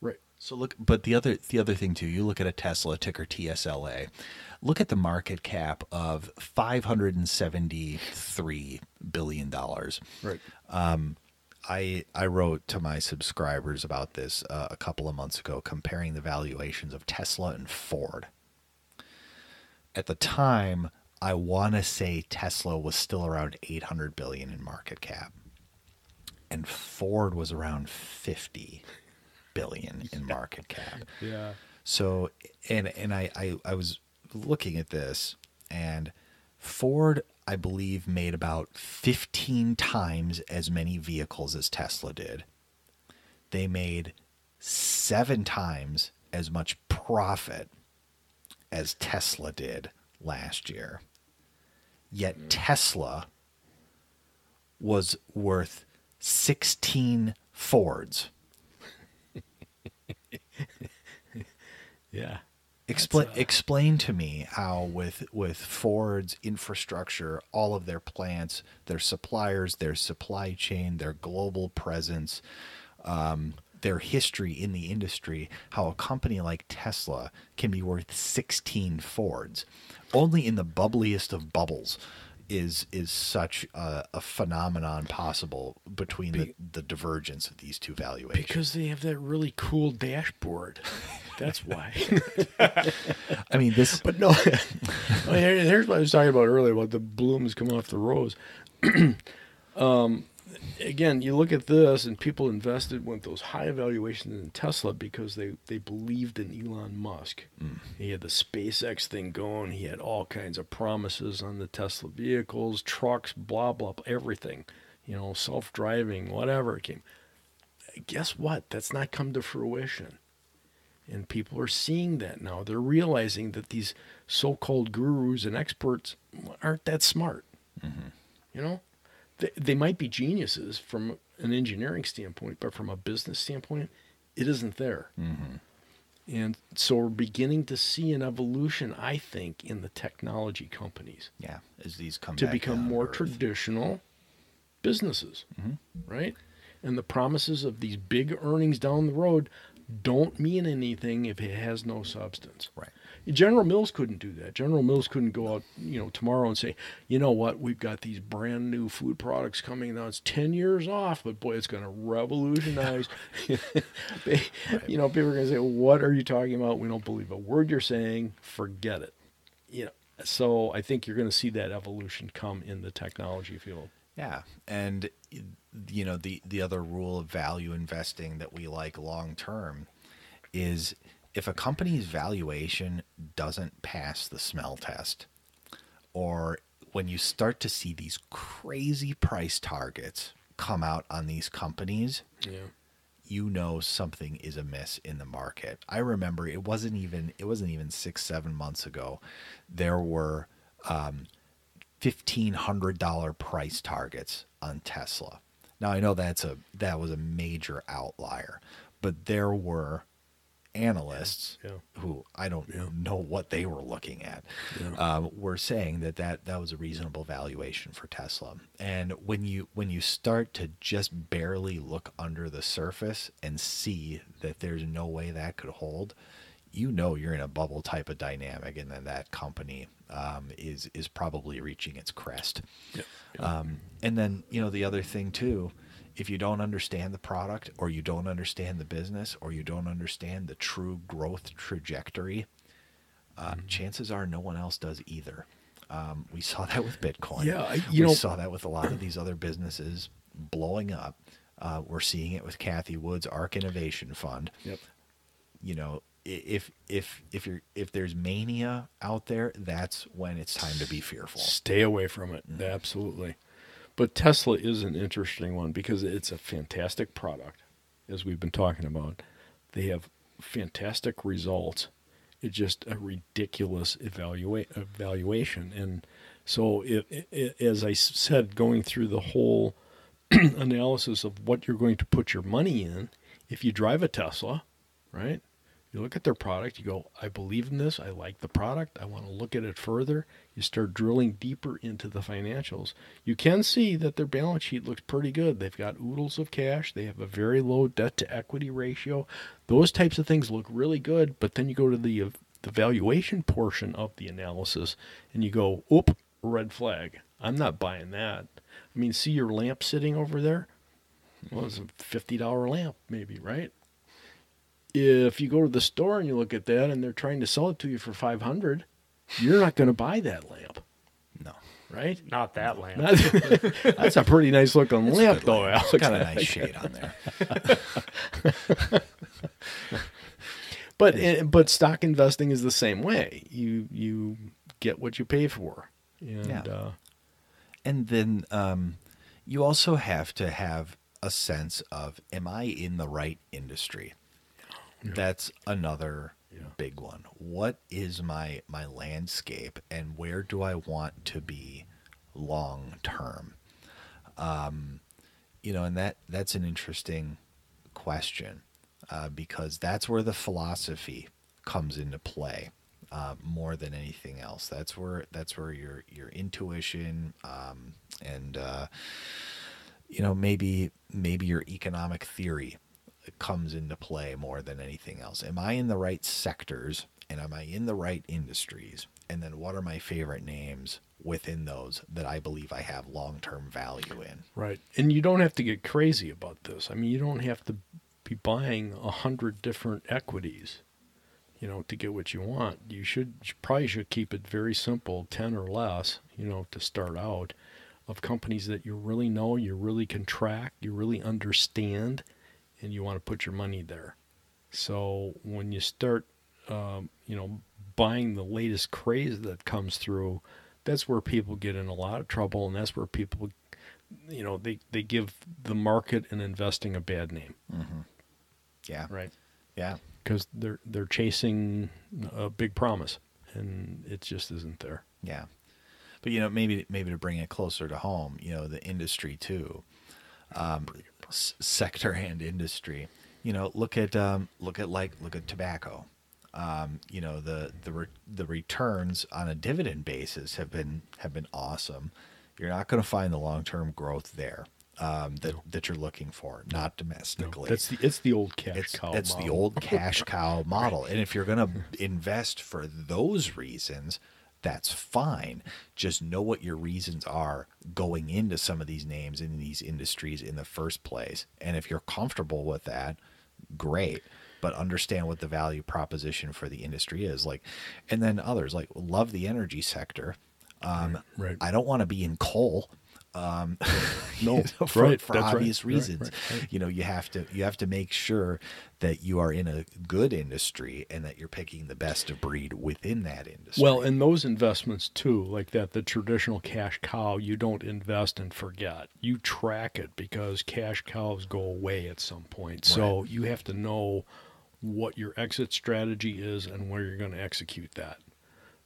right. So look, but the other the other thing too, you look at a Tesla ticker TSLA. Look at the market cap of five hundred and seventy three billion dollars. Right. Um I I wrote to my subscribers about this uh, a couple of months ago, comparing the valuations of Tesla and Ford. At the time, I want to say Tesla was still around 800 billion in market cap, and Ford was around 50 billion in market cap. Yeah. So, and and I, I I was looking at this, and Ford, I believe, made about fifteen times as many vehicles as Tesla did. They made seven times as much profit as Tesla did last year. Yet Tesla was worth sixteen Fords. Yeah. Explain That's, uh, explain to me how with with Ford's infrastructure, all of their plants, their suppliers, their supply chain, their global presence, um, their history in the industry, how a company like Tesla can be worth 16 Fords. Only in the bubbliest of bubbles is is such a, a phenomenon possible between the, the divergence of these two valuations. Because they have that really cool dashboard. That's why. I mean, this but no. Here's what I was talking about earlier about the blooms coming off the rose. um, again, you look at this, and people invested with those high evaluations in Tesla because they, they believed in Elon Musk. Mm. He had the SpaceX thing going. He had all kinds of promises on the Tesla vehicles, trucks, blah blah, blah everything. You know, self driving, whatever it came. Guess what? That's not come to fruition. And people are seeing that now. They're realizing that these so called gurus and experts aren't that smart. Mm-hmm. You know, they, they might be geniuses from an engineering standpoint, but from a business standpoint, it isn't there. And so we're beginning to see an evolution, I think, in the technology companies Yeah, as these come to become more earth. traditional businesses, Mm-hmm. right? And the promises of these big earnings down the road don't mean anything if it has no substance. Right. General Mills couldn't do that. General Mills couldn't go out, you know, tomorrow and say, you know what, we've got these brand new food products coming now. It's ten years off, but boy, it's going to revolutionize. You know, people are going to say, what are you talking about? We don't believe a word you're saying. Forget it. You know, so I think you're going to see that evolution come in the technology field. Yeah, and you know the the other rule of value investing that we like long term is if a company's valuation doesn't pass the smell test, or when you start to see these crazy price targets come out on these companies, Yeah. you know something is amiss in the market. I remember it wasn't even it wasn't even six seven months ago. There were um, fifteen hundred dollar price targets on Tesla. Now I know that's a that was a major outlier, but there were analysts Yeah. who I don't Yeah. know what they were looking at Yeah. um, were saying that, that that was a reasonable valuation for Tesla. And when you when you start to just barely look under the surface and see that there's no way that could hold, you know you're in a bubble type of dynamic, and then that company um, is is probably reaching its crest. Um, and then you know the other thing too, if you don't understand the product or you don't understand the business or you don't understand the true growth trajectory, uh, Mm-hmm. chances are no one else does either. Um, we saw that with Bitcoin. Yeah, you we know- saw that with a lot of these other businesses blowing up. Uh, we're seeing it with Cathie Wood's ARK Innovation Fund. Yep. You know, if if if you're if there's mania out there, that's when it's time to be fearful. Stay away from it. Absolutely. But Tesla is an interesting one because it's a fantastic product, as we've been talking about. They have fantastic results. It's just a ridiculous evaluate evaluation. And so, it, it, as I said, going through the whole analysis of what you're going to put your money in, if you drive a Tesla, right? You look at their product, you go, I believe in this, I like the product, I want to look at it further. You start drilling deeper into the financials. You can see that their balance sheet looks pretty good. They've got oodles of cash, they have a very low debt to equity ratio. Those types of things look really good, but then you go to the uh, the valuation portion of the analysis and you go, "Oop, red flag. I'm not buying that." I mean, see your lamp sitting over there? Well, it's a $50 lamp maybe, right? If you go to the store and you look at that and they're trying to sell it to you for 500 you're not going to buy that lamp No, right Not that lamp. that's, that's a pretty nice looking lamp though Alex. it's got a nice shade on there. but eh, but stock investing is the same way you you get what you pay for and Yeah. uh, And then um, you also have to have a sense of am I in the right industry? That's another Yeah. big one. What is my my landscape and where do I want to be long term? Um, you know, and that that's an interesting question uh, because that's where the philosophy comes into play uh, more than anything else. That's where that's where your your intuition um, and uh, you know maybe maybe your economic theory comes into play more than anything else. Am I in the right sectors and am I in the right industries? And then what are my favorite names within those that I believe I have long term value in? right and you don't have to get crazy about this i mean you don't have to be buying a hundred different equities you know to get what you want you should you probably should keep it very simple 10 or less you know to start out of companies that you really know you really can track you really understand and you want to put your money there so when you start um, you know buying the latest craze that comes through that's where people get in a lot of trouble and that's where people you know they, they give the market and investing a bad name Yeah. right Yeah. because they're they're chasing a big promise and it just isn't there Yeah. But you know, maybe maybe to bring it closer to home, you know, the industry too, um, s- sector and industry. You know, look at um, look at like look at tobacco. Um, you know the the re- the returns on a dividend basis have been have been awesome. You're not going to find the long term growth there um, that that you're looking for, not No, domestically. that's the it's the old cash it's cow. it's the old cash cow model, and if you're going to invest for those reasons, that's fine. Just know what your reasons are going into some of these names in these industries in the first place, and if you're comfortable with that, great. But understand what the value proposition for the industry is like, and then others like love the energy sector. Um, Right, right. I don't want to be in coal. Um, No, for, right, for obvious right, reasons. right. You know, you have to you have to make sure that you are in a good industry and that you're picking the best of breed within that industry. Well, and those investments too, like that, the traditional cash cow, you don't invest and forget. You track it because cash cows go away at some point. So you have to know what your exit strategy is and where you're going to execute that.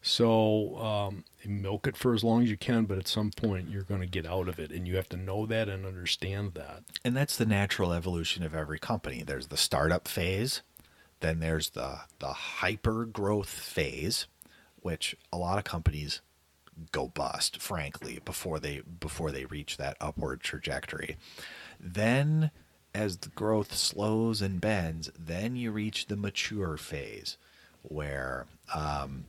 So um, milk it for as long as you can, but at some point you're going to get out of it, and you have to know that and understand that. and that's the natural evolution of every company. There's the startup phase, then there's the the hyper growth phase, which a lot of companies go bust, frankly, before they before they reach that upward trajectory. Then as the growth slows and bends, then you reach the mature phase where um,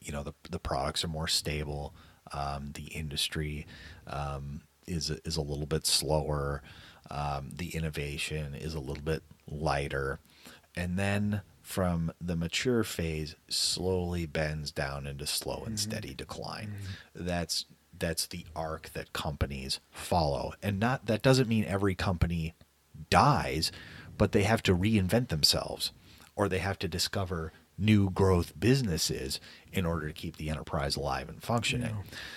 you know the the products are more stable. Um, the industry um, is is a little bit slower. Um, the innovation is a little bit lighter, and then from the mature phase slowly bends down into slow and steady decline. That's that's the arc that companies follow, and not that doesn't mean every company dies, but they have to reinvent themselves, or they have to discover new growth businesses in order to keep the enterprise alive and functioning.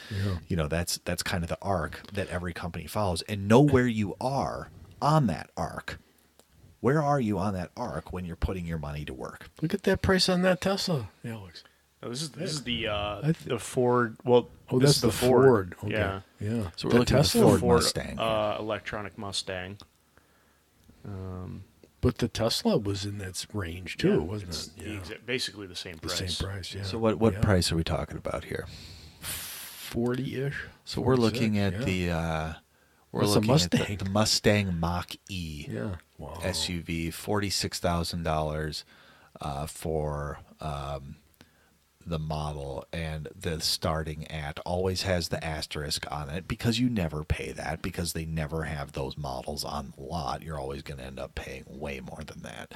Yeah. You know, that's that's kind of the arc that every company follows and know where you are on that arc. Where are you on that arc when you're putting your money to work? Look at that price on that Tesla, Alex. No, this is this is the uh, th- the Ford. Well, Oh, this that's is the, Ford. Okay. Yeah, yeah. So we're The looking at the Ford Ford Mustang. uh, electronic Mustang. Um, but the Tesla was in that range too, yeah, wasn't it's it? Yeah. exa- basically the same price. the price. same price. Yeah. So what what Yeah. price are we talking about here? Forty ish. So we're looking at the uh we're What's the looking at Mustang? the, the Mustang Mach E yeah. Wow. SUV, forty six thousand dollars uh, for um, the model, and the starting at always has the asterisk on it because you never pay that because they never have those models on the lot. You're always going to end up paying way more than that.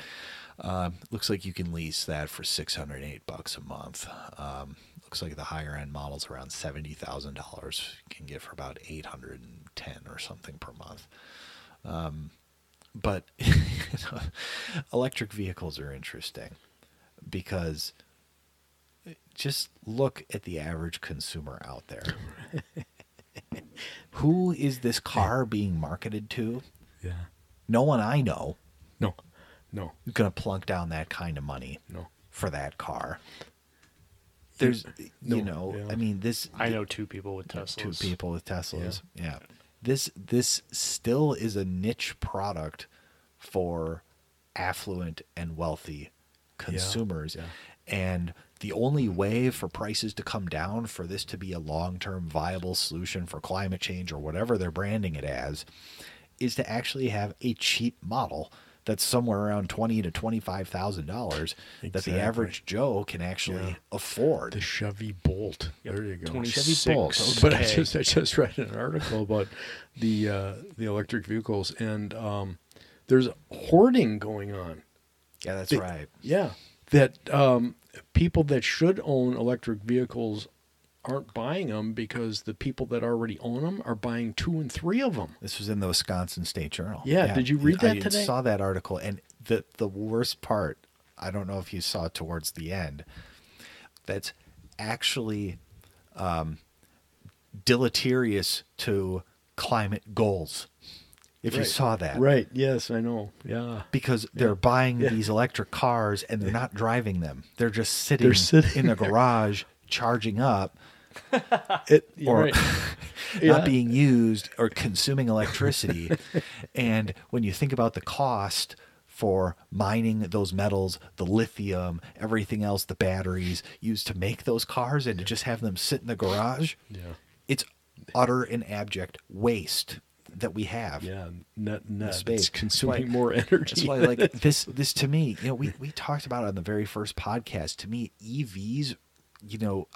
Um, looks like you can lease that for six hundred eight bucks a month. Um, looks like the higher end models around seventy thousand dollars. You can get for about eight hundred and ten or something per month but electric vehicles are interesting because just look at the average consumer out there. Who is this car being marketed to? Yeah. No one I know No. No. is going to plunk down that kind of money No. for that car. There's, No, you know, yeah. I mean, this. I know two people with Teslas. two people with Teslas. Yeah. This this still is a niche product for affluent and wealthy consumers. yeah. And the only way for prices to come down for this to be a long-term viable solution for climate change or whatever they're branding it as is to actually have a cheap model that's somewhere around twenty to twenty-five thousand dollars that the average Joe can actually Yeah. afford. The Chevy Bolt. Yep, There you go. 26 Chevy Bolt. Oh, But I K. just I just read an article about the uh, the electric vehicles and um, there's hoarding going on. yeah, that's They- right. Yeah, that um, people that should own electric vehicles aren't buying them because the people that already own them are buying two and three of them. This was in the Wisconsin State Journal. Yeah, did you read that I today? saw that article, and the the worst part, I don't know if you saw it towards the end. That's actually um, deleterious to climate goals. If you saw that, Right? Yes, I know. Yeah. because they're buying Yeah. these electric cars and they're not driving them; they're just sitting, They're sitting in the garage charging up It, or right. Yeah. not being used or consuming electricity. and when you think about the cost for mining those metals, the lithium, everything else, the batteries used to make those cars, and to just have them sit in the garage. Yeah. It's utter and abject waste that we have. Yeah, net net. space. It's consuming why- more energy. That's why, like this, this to me, you know, we we talked about it on the very first podcast. To me, EVs, you know,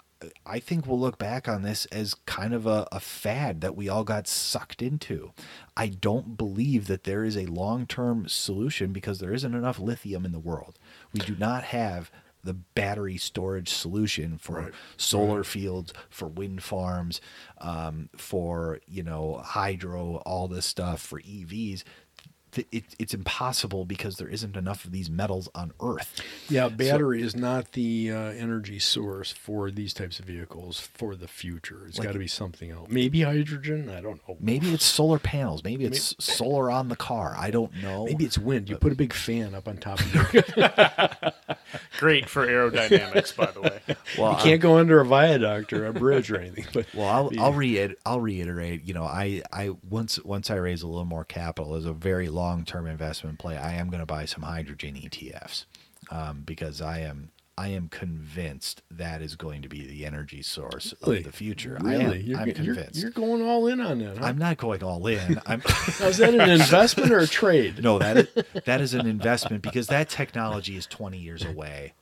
I think we'll look back on this as kind of a, a fad that we all got sucked into. I don't believe that there is a long term solution because there isn't enough lithium in the world. We do not have the battery storage solution for Right. solar fields, for wind farms, um, for you know hydro, all this stuff for EVs. It, it's impossible because there isn't enough of these metals on Earth. Yeah, battery is not the uh, energy source for these types of vehicles for the future. It's Like- got to be something else. Maybe hydrogen. I don't know. Maybe it's solar panels. Maybe it's solar on the car. I don't know. Maybe it's wind. You put a big fan up on top of it. Great for aerodynamics, by the way. well, you can't go under a viaduct or a bridge or anything. But Well, I'll I'll reiterate. I'll reiterate. You know, I I once once I raise a little more capital as a very long term investment play, I am going to buy some hydrogen ETFs um, because I am I am convinced that is going to be the energy source Really? of the future. really, I am. you're, I'm you're, convinced. you're going all in on that. Huh? I'm not going all in. I'm Now, is that an investment or a trade? no that is, that is an investment because that technology is 20 years away,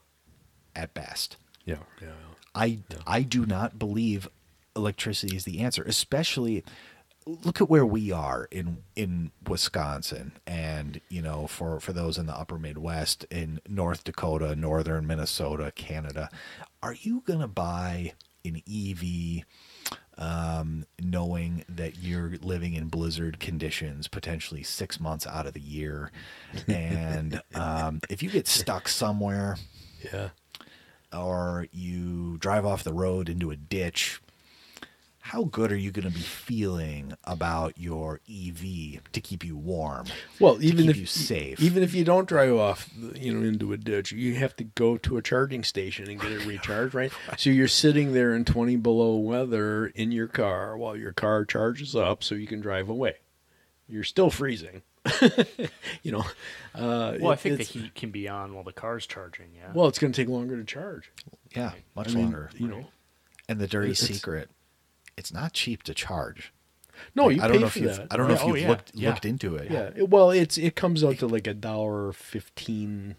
at best. Yeah, yeah. I I do not believe electricity is the answer, especially look at where we are in in Wisconsin and you know for for those in the upper Midwest in North Dakota, northern Minnesota, Canada. Are you going to buy an EV um, knowing that you're living in blizzard conditions potentially 6 months out of the year and um, if you get stuck somewhere Yeah. or you drive off the road into a ditch, how good are you going to be feeling about your EV to keep you warm? Well, to even keep if you safe. even if you don't drive off, you know, into a ditch, you have to go to a charging station and get it recharged, right? So you're sitting there in 20 below weather in your car while your car charges up, so you can drive away. You're still freezing, you know. Uh, Well, I think the heat can be on while the car's charging. Yeah. Well, it's going to take longer to charge. yeah, much I mean, longer. you know. And the dirty it's- secret, it's not cheap to charge. No, you I pay don't know for if you've that. I don't know Yeah, if oh, you've yeah, looked yeah. looked into it. Yeah. it- well, it's it comes out to like a dollar fifteen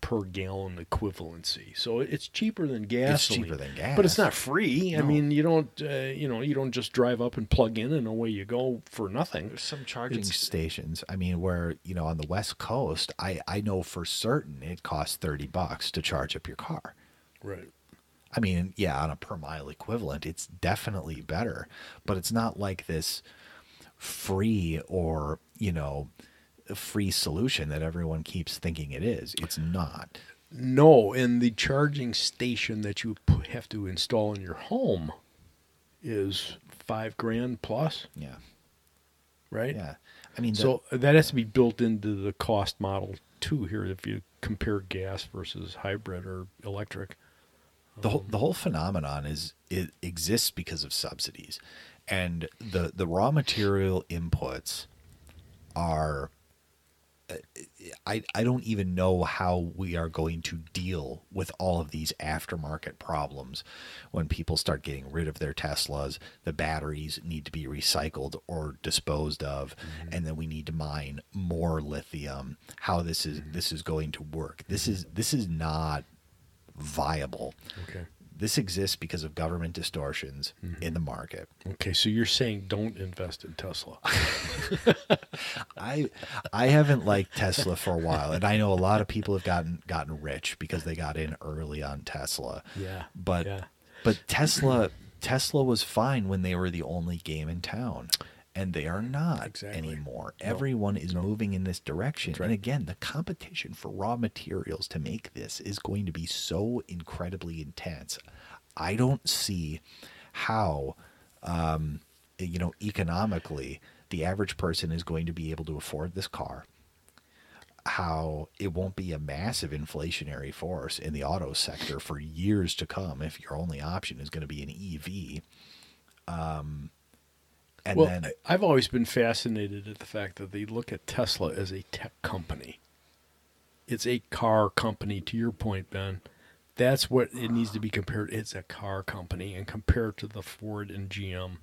per gallon equivalency. So it's cheaper than gas. It's cheaper than gas, But it's not free. I mean, you don't uh, you know, you don't just drive up and plug in and away you go for nothing. There's some charging It's- stations. I mean, where you know on the West Coast, I I know for certain it costs thirty bucks to charge up your car. Right. I mean, yeah, on a per mile equivalent, it's definitely better, but it's not like this free or, you know, free solution that everyone keeps thinking it is. It's not. No, and the charging station that you have to install in your home is 5 grand plus, Yeah. right? Yeah. I mean, So that has to be built into the cost model too here if you compare gas versus hybrid or electric. The whole the whole phenomenon is it exists because of subsidies, and the the raw material inputs are. I, I don't even know how we are going to deal with all of these aftermarket problems when people start getting rid of their Teslas. The batteries need to be recycled or disposed of, mm-hmm. and then we need to mine more lithium. How this is mm-hmm. this is going to work? This is this is not viable. Okay. This exists because of government distortions mm-hmm. in the market. Okay, so you're saying don't invest in Tesla. I I haven't liked Tesla for a while, and I know a lot of people have gotten gotten rich because they got in early on Tesla. Yeah, But yeah. but Tesla Tesla was fine when they were the only game in town. And they are not Exactly. anymore. Everyone is moving in this direction. right. And again, the competition for raw materials to make this is going to be so incredibly intense. I don't see how um, you know, economically, the average person is going to be able to afford this car. How it won't be a massive inflationary force in the auto sector for years to come if your only option is going to be an EV. Um, and well, then, I've always been fascinated at the fact that they look at Tesla as a tech company. it's a car company. To your point, Ben, that's what it needs to be compared. It's a car company, and compared to the Ford and GM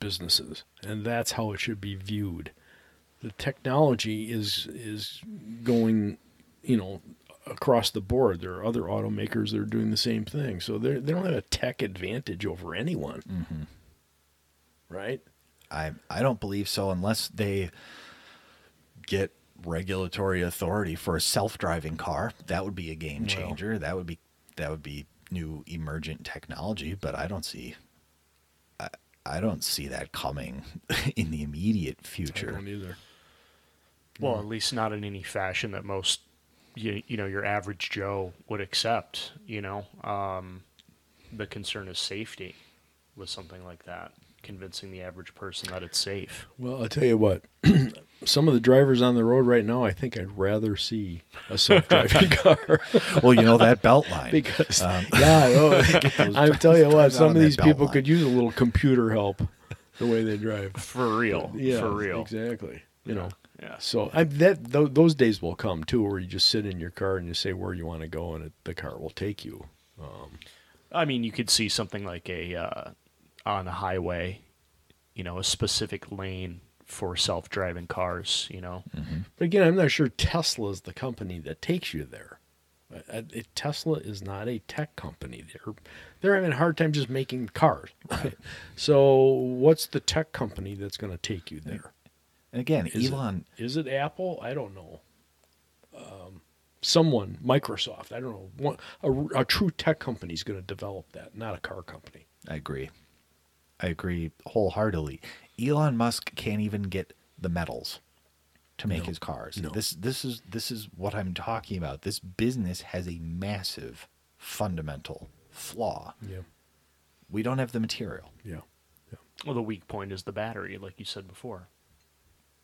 businesses, and that's how it should be viewed. The technology is is going, you know, across the board. There are other automakers that are doing the same thing, so they they don't have a tech advantage over anyone, Mm-hmm. right? I I don't believe so unless they get regulatory authority for a self-driving car. That would be a game Well. changer. that would be that would be new emergent technology, but I don't see I, I don't see that coming in the immediate I future. don't either. Well, at least not in any fashion that most you, you know your average Joe would accept. You know, um, the concern is safety with something like that. Convincing the average person that it's safe. Well, I'll tell you what. Some of the drivers on the road right now, I think I'd rather see a self-driving car well, you know that belt line. because, Um, yeah, I'm telling you what, some of these people line. could use a little computer help the way they drive. For real. Yeah, For real. exactly. You know, Yeah. so I, that th- those days will come too, where you just sit in your car and you say where you want to go, and it, the car will take you. I mean, you could see something like a uh, on a highway, you know, a specific lane for self-driving cars. You know, But again, I'm not sure Tesla is the company that takes you there. Uh, uh, Tesla is not a tech company. They're they're having a hard time just making cars. Right? so what's the tech company that's going to take you there? and again, Is Elon Is it Apple? I don't know. Um, someone, Microsoft. I don't know. One, a, a true tech company is going to develop that, not a car company. I agree. I agree wholeheartedly. Elon Musk can't even get the metals to make No. his cars. No. This this is this is what I'm talking about. This business has a massive fundamental flaw. Yeah. We don't have the material. Yeah. well, the weak point is the battery, like you said before.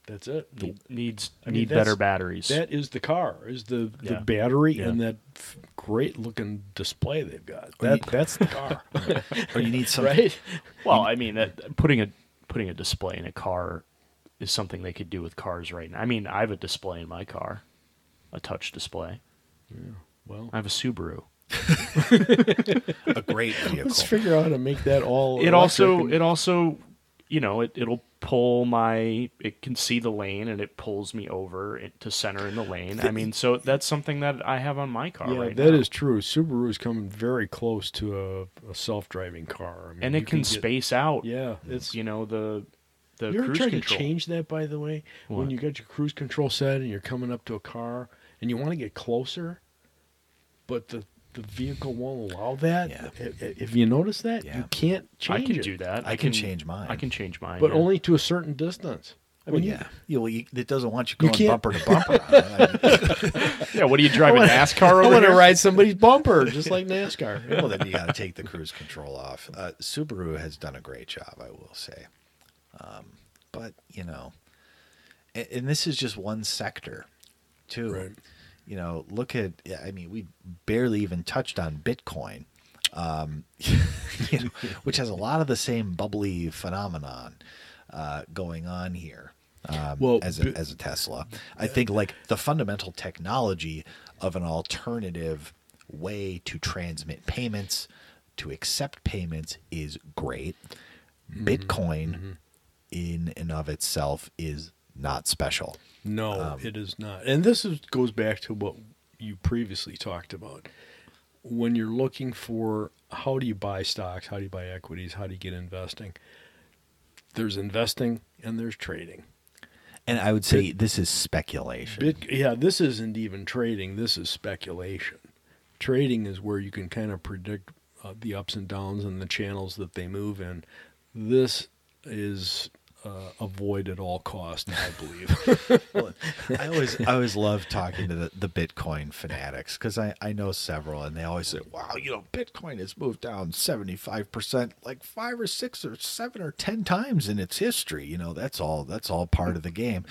That's it. Need, needs I mean, need that's- better batteries. That is the car. Is the the Yeah. battery Yeah. and that f- great looking display they've got. Oh, that you- that's the car, Or oh, you need some right? well, I mean, that, putting a putting a display in a car is something they could do with cars right now. I mean, I have a display in my car, a touch display. Yeah. Well, I have a Subaru. a great vehicle. let's figure out how to make that all. it electric also it also you know it, it'll pull my it can see the lane and it pulls me over to center in the lane i mean so that's something that i have on my car yeah, right that now. is true. Subaru is coming very close to a, a self-driving car. I mean, and it can, get- space out Yeah, it's. you know the the you ever cruise tried control to change that, by the way? When you got your cruise control set and you're coming up to a car and you want to get closer, but the the vehicle won't allow that. Yeah. If, if you notice that, Yeah. you can't change. i change can it. do that I can change mine. i can change mine but yeah. only to a certain distance. I Well, mean, yeah. Yeah, well, you, it doesn't want you You going can't- bumper to bumper. on it. I mean, yeah what do you drive a wanna- nascar I want to ride somebody's bumper, just like NASCAR. well, then you got to take the cruise control off. Uh, Subaru has done a great job, I will say. Um, but you know, and, and this is just one sector, too. Right. You know, look at, I mean, we barely even touched on Bitcoin, um, you know, which has a lot of the same bubbly phenomenon uh, going on here. Um, Well, as a, as a Tesla, I think like the fundamental technology of an alternative way to transmit payments, to accept payments is great. Mm-hmm. Bitcoin, in and of itself, is not special. No, Um, it is not. And this is, goes back to what you previously talked about. When you're looking for how do you buy stocks, how do you buy equities, how do you get investing? There's investing and there's trading. And I would say this is speculation. Bit, yeah, this isn't even trading. This is speculation. Trading is where you can kind of predict uh, the ups and downs and the channels that they move in. This is uh, avoid at all cost, I believe. Well, I always I always love talking to the, the Bitcoin fanatics because I, I know several and they always say, Wow, you know, Bitcoin has moved down seventy five percent like five or six or seven or ten times in its history. You know, that's all that's all part of the game.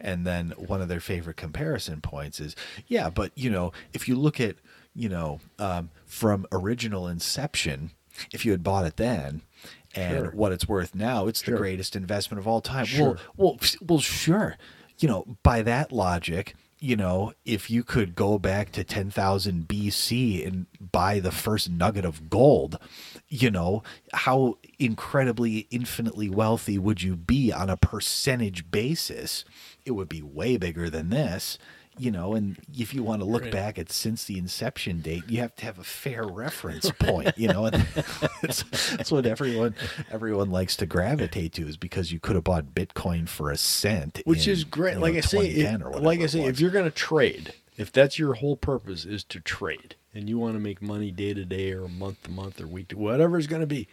And then one of their favorite comparison points is, Yeah, but you know, if you look at, you know, um, from original inception, if you had bought it then and Sure. what it's worth now, it's the greatest investment of all time. Sure. Well, well, well, sure. You know, by that logic, you know, if you could go back to 10,000 BC and buy the first nugget of gold, you know, how incredibly, infinitely wealthy would you be on a percentage basis? It would be way bigger than this, you know, and if you want to look Right. back at since the inception date, you have to have a fair reference point, you know, and that's, that's what everyone everyone likes to gravitate to is because you could have bought Bitcoin for a cent, which in, is great. you like I say, 2010 it- or like I say, if you're going to trade, if that's your whole purpose is to trade, and you want to make money day to day or month to month or week to whatever it's going to be,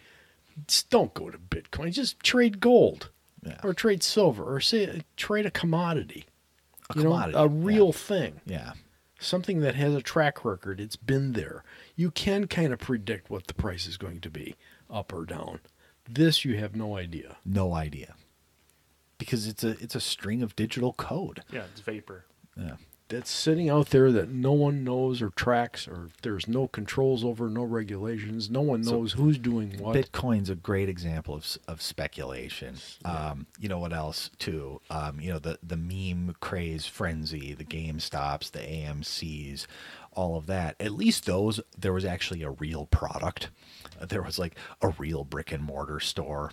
just don't go to Bitcoin. Just trade gold, Yeah. or trade silver, or say trade a commodity. A you commodity, know, a yeah. real thing. yeah, something that has a track record. It's been there. You can kind of predict what the price is going to be, up or down. This you have no idea. no idea, because it's a it's a string of digital code. Yeah, it's vapor. Yeah, That's sitting out there that no one knows or tracks, or there's no controls over, no regulations. No one So knows who's doing what. Bitcoin's a great example of, of speculation. Um, you know what else too? Um, you know the the meme craze frenzy, the GameStops, the AMC's, all of that. At least those there was actually a real product. Uh, There was like a real brick and mortar store.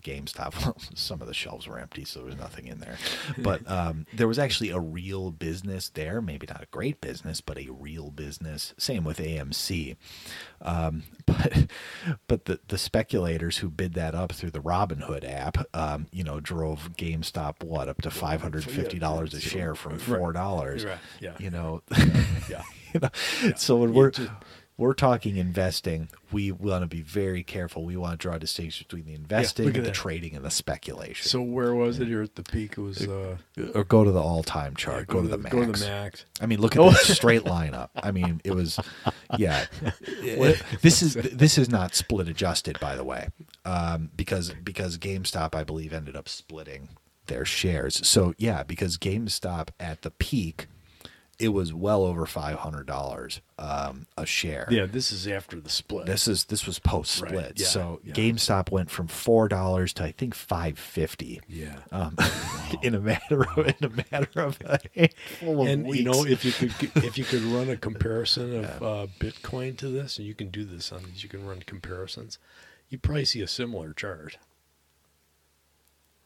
GameStop. Some of the shelves were empty, so there was nothing in there. But um, there was actually a real business there. Maybe not a great business, but a real business. Same with AMC. Um, but but the the speculators who bid that up through the Robinhood app, um, you know, drove GameStop what up to five hundred fifty dollars a share from four dollars. Right, yeah. You know, yeah. you know. So when we're just- we're talking investing, we want to be very careful. We want to draw a distinction between the investing, at the that. trading, and the speculation. So where was it here at the peak? It was uh, or go to the all-time chart. yeah, go, to the, max. Go to the max. I mean, look at Oh. the straight line up. I mean, it was, yeah. this is this is not split adjusted, by the way, um, because because GameStop, I believe, ended up splitting their shares. So yeah, because GameStop at the peak, it was well over five hundred dollars um, a share. Yeah, this is after the split. This is this was post split. Right, yeah, so yeah. GameStop went from four dollars to I think five fifty. yeah. Um, in a matter of in a matter of a handful of and weeks. you know if you could if you could run a comparison of uh, Bitcoin to this, and you can do this on these, you can run comparisons. You probably see a similar chart.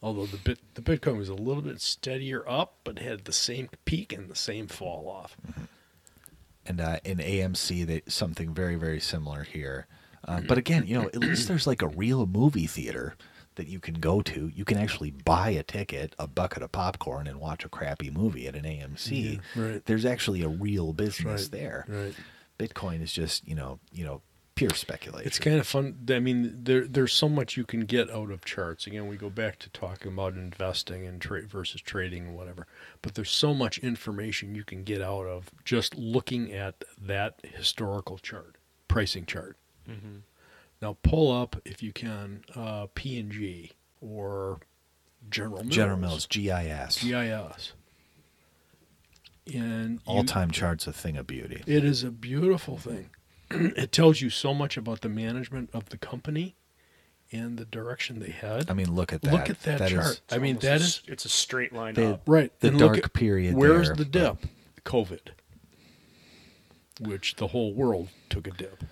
Although the bit the Bitcoin was a little bit steadier up, but had the same peak and the same fall off. and uh, in AMC, they something very very similar here. Uh, Mm-hmm. but again, you know, at least there's like a real movie theater that you can go to. You can actually buy a ticket, a bucket of popcorn, and watch a crappy movie at an AMC. Yeah, right. There's actually a real business right, there. right. Bitcoin is just you know you know pure speculation. It's kind of fun. I mean, there there's so much you can get out of charts. Again, we go back to talking about investing and trade versus trading and whatever. But there's so much information you can get out of just looking at that historical chart, pricing chart. Mm-hmm. Now pull up if you can uh, P and G or General Mills. General Mills, GIS, GIS. And all time charts a thing of beauty. it is a beautiful thing. it tells you so much about the management of the company and the direction they had. I mean, look at that. Look at that chart. I mean, Almost that a is s- it's a straight line They- up. right. the and dark at- period Where's there, the but- dip? COVID, which the whole world took a dip.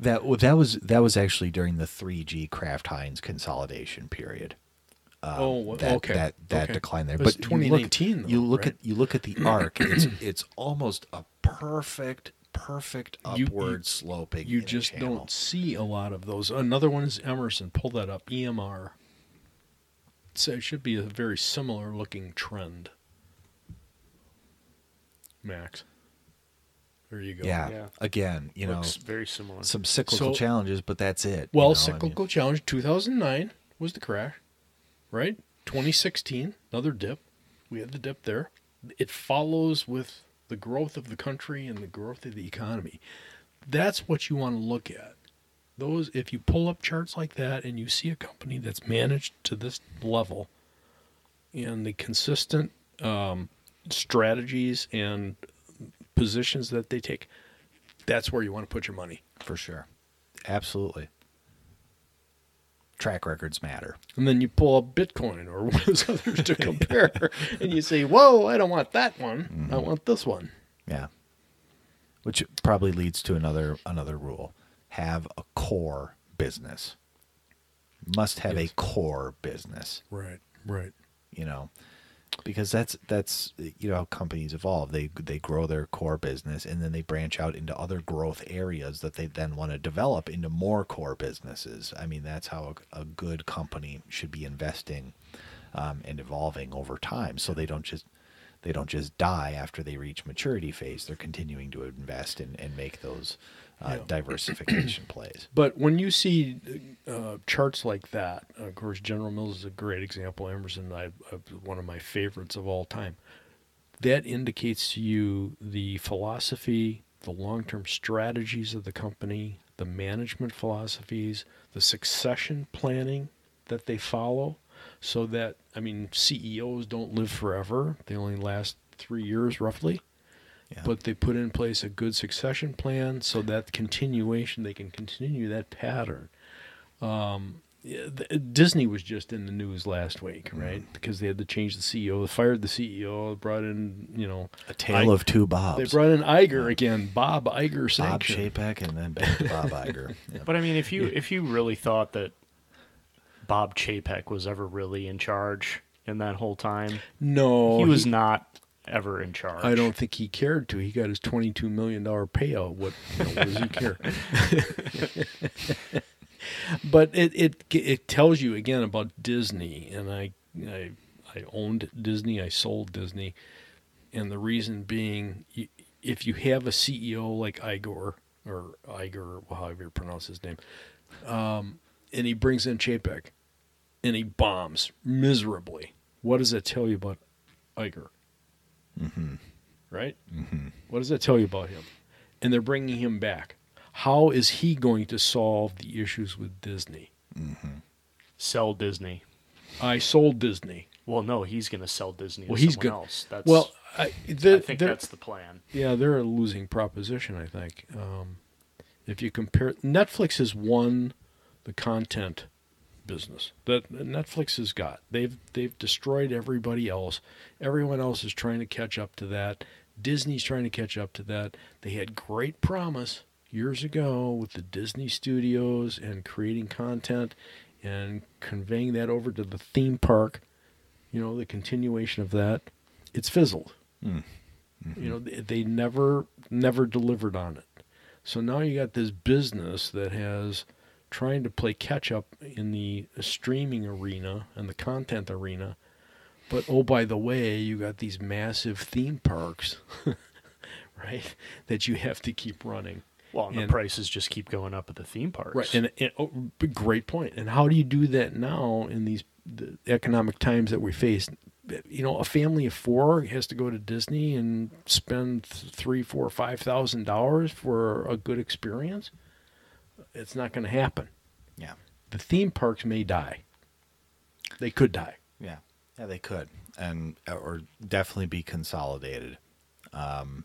That that was that was actually during the 3G Kraft Heinz consolidation period. Um, Oh, that, okay. That that Okay. decline there, It was but you look- 2019 though, You look right? at you look at the arc. It's it's almost a perfect perfect You- you- upward sloping. You just don't see a lot of those. Another one is Emerson. Pull that up. EMR. So it should be a very similar looking trend. Max. There you go. Yeah. Yeah. Again, you know, very similar. some cyclical So- challenges, but that's it. you Well, know, I mean, cyclical challenge 2009 was the crash, right? 2016, another dip. We had the dip there. It follows with the growth of the country and the growth of the economy. That's what you want to look at. Those if you pull up charts like that and you see a company that's managed to this level and the consistent um, strategies and positions that they take, that's where you want to put your money. for sure, absolutely. Track records matter. And then you pull up Bitcoin or one of those others to compare, and you say, "Whoa, I don't want that one. I mm-hmm. want this one." Yeah. Which probably leads to another another rule. Have a core business. Must have Yes. a core business, Right, right. you know. Because that's that's you know how companies evolve. They they grow their core business and then they branch out into other growth areas that they then want to develop into more core businesses. I mean that's how a, a good company should be investing um, and evolving over time. So they don't just they don't just die after they reach maturity phase. They're continuing to invest and, and make those uh, Yeah. diversification plays. But when you see uh, charts like that, of course, General Mills is a great example. Emerson, I, I, one of my favorites of all time. That indicates to you the philosophy, the long-term strategies of the company, the management philosophies, the succession planning that they follow, so that I mean, CEOs don't live forever; they only last three years roughly Yeah. but they put in place a good succession plan so that continuation they can continue that pattern um, disney was just in the news last week right because they had to change the ceo they fired the ceo brought in you know a tale I- of two Bobs. they brought in Iger again bob Iger Bob sanction. Chapek and then back to Bob Iger. Yeah. But I mean, if you if you really thought that Bob Chapek was ever really in charge in that whole time, no he was not ever in charge. I don't think he cared to. He got his twenty-two million dollar payout. What, you know, what does he care? but it, it it tells you again about Disney, and I I I owned Disney. I sold Disney, and the reason being, if you have a CEO like Igor or Iger, or however you pronounce his name, um, and he brings in Chapek, and he bombs miserably. What does that tell you about Iger? Right? Mm-hmm. What does that tell you about him? And they're bringing him back. How is he going to solve the issues with Disney? sell Disney. I sold Disney. Well, no, he's going to sell Disney Well, to he's someone go- else. That's Well, I, the, I think they're- that's the plan. yeah, they're a losing proposition. I think um, if you compare, Netflix has won the content business that Netflix has got. They've they've destroyed everybody else. Everyone else is trying to catch up to that. Disney's trying to catch up to that. They had great promise years ago with the Disney studios and creating content and conveying that over to the theme park. You know, the continuation of that. It's fizzled. Hmm. You know, mm-hmm. they, they never never delivered on it. So now you got this business that has trying to play catch up in the streaming arena and the content arena. But oh, by the way, you got these massive theme parks, right? That you have to keep running. Well, and, And- the prices just keep going up at the theme parks. Right, and, and oh, great point. And how do you do that now in these the economic times that we face? You know, a family of four has to go to Disney and spend three, four, five thousand dollars for a good experience. It's not going to happen. Yeah. The theme parks may die. They could die. Yeah, yeah, they could, and or definitely be consolidated. Um,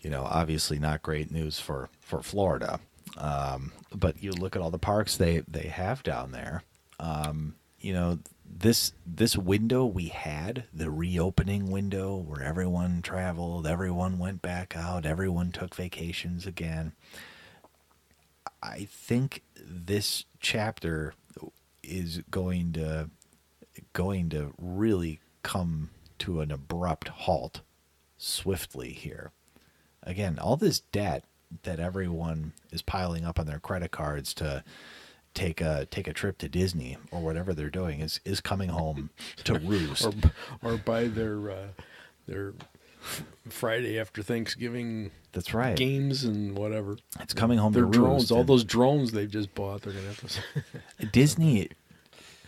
you know, obviously not great news for for Florida, um, but you look at all the parks they they have down there. Um, you know, this this window we had, the reopening window where everyone traveled, everyone went back out, everyone took vacations again. I think this chapter is going to going to really come to an abrupt halt swiftly here. Again, all this debt that everyone is piling up on their credit cards to take a take a trip to Disney or whatever they're doing is is coming home to roost. Or or buy their uh, their Friday after Thanksgiving That's right. games and whatever. It's coming home Their to drones, all those drones they've just bought, they're gonna have to. Disney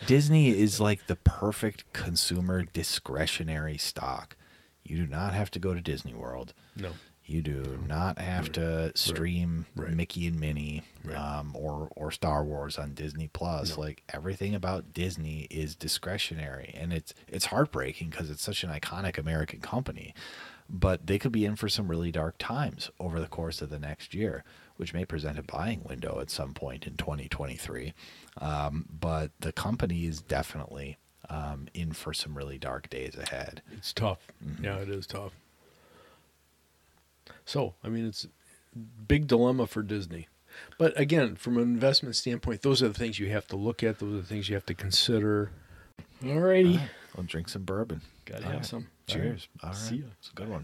Disney is like the perfect consumer discretionary stock. You do not have to go to Disney World. no. You do not have to stream Right. Mickey and Minnie Right. um, or or Star Wars on Disney Plus. No. Like everything about Disney is discretionary, and it's it's heartbreaking because it's such an iconic American company. but they could be in for some really dark times over the course of the next year, which may present a buying window at some point in 2023. Um, but the company is definitely um, in for some really dark days ahead. It's tough. Yeah, it is tough. So, I mean, it's a big dilemma for Disney. But again, from an investment standpoint, those are the things you have to look at. Those are the things you have to consider. Alrighty. I'll drink some bourbon. Gotta All have right. some. Cheers. All right. See ya. It's a good one.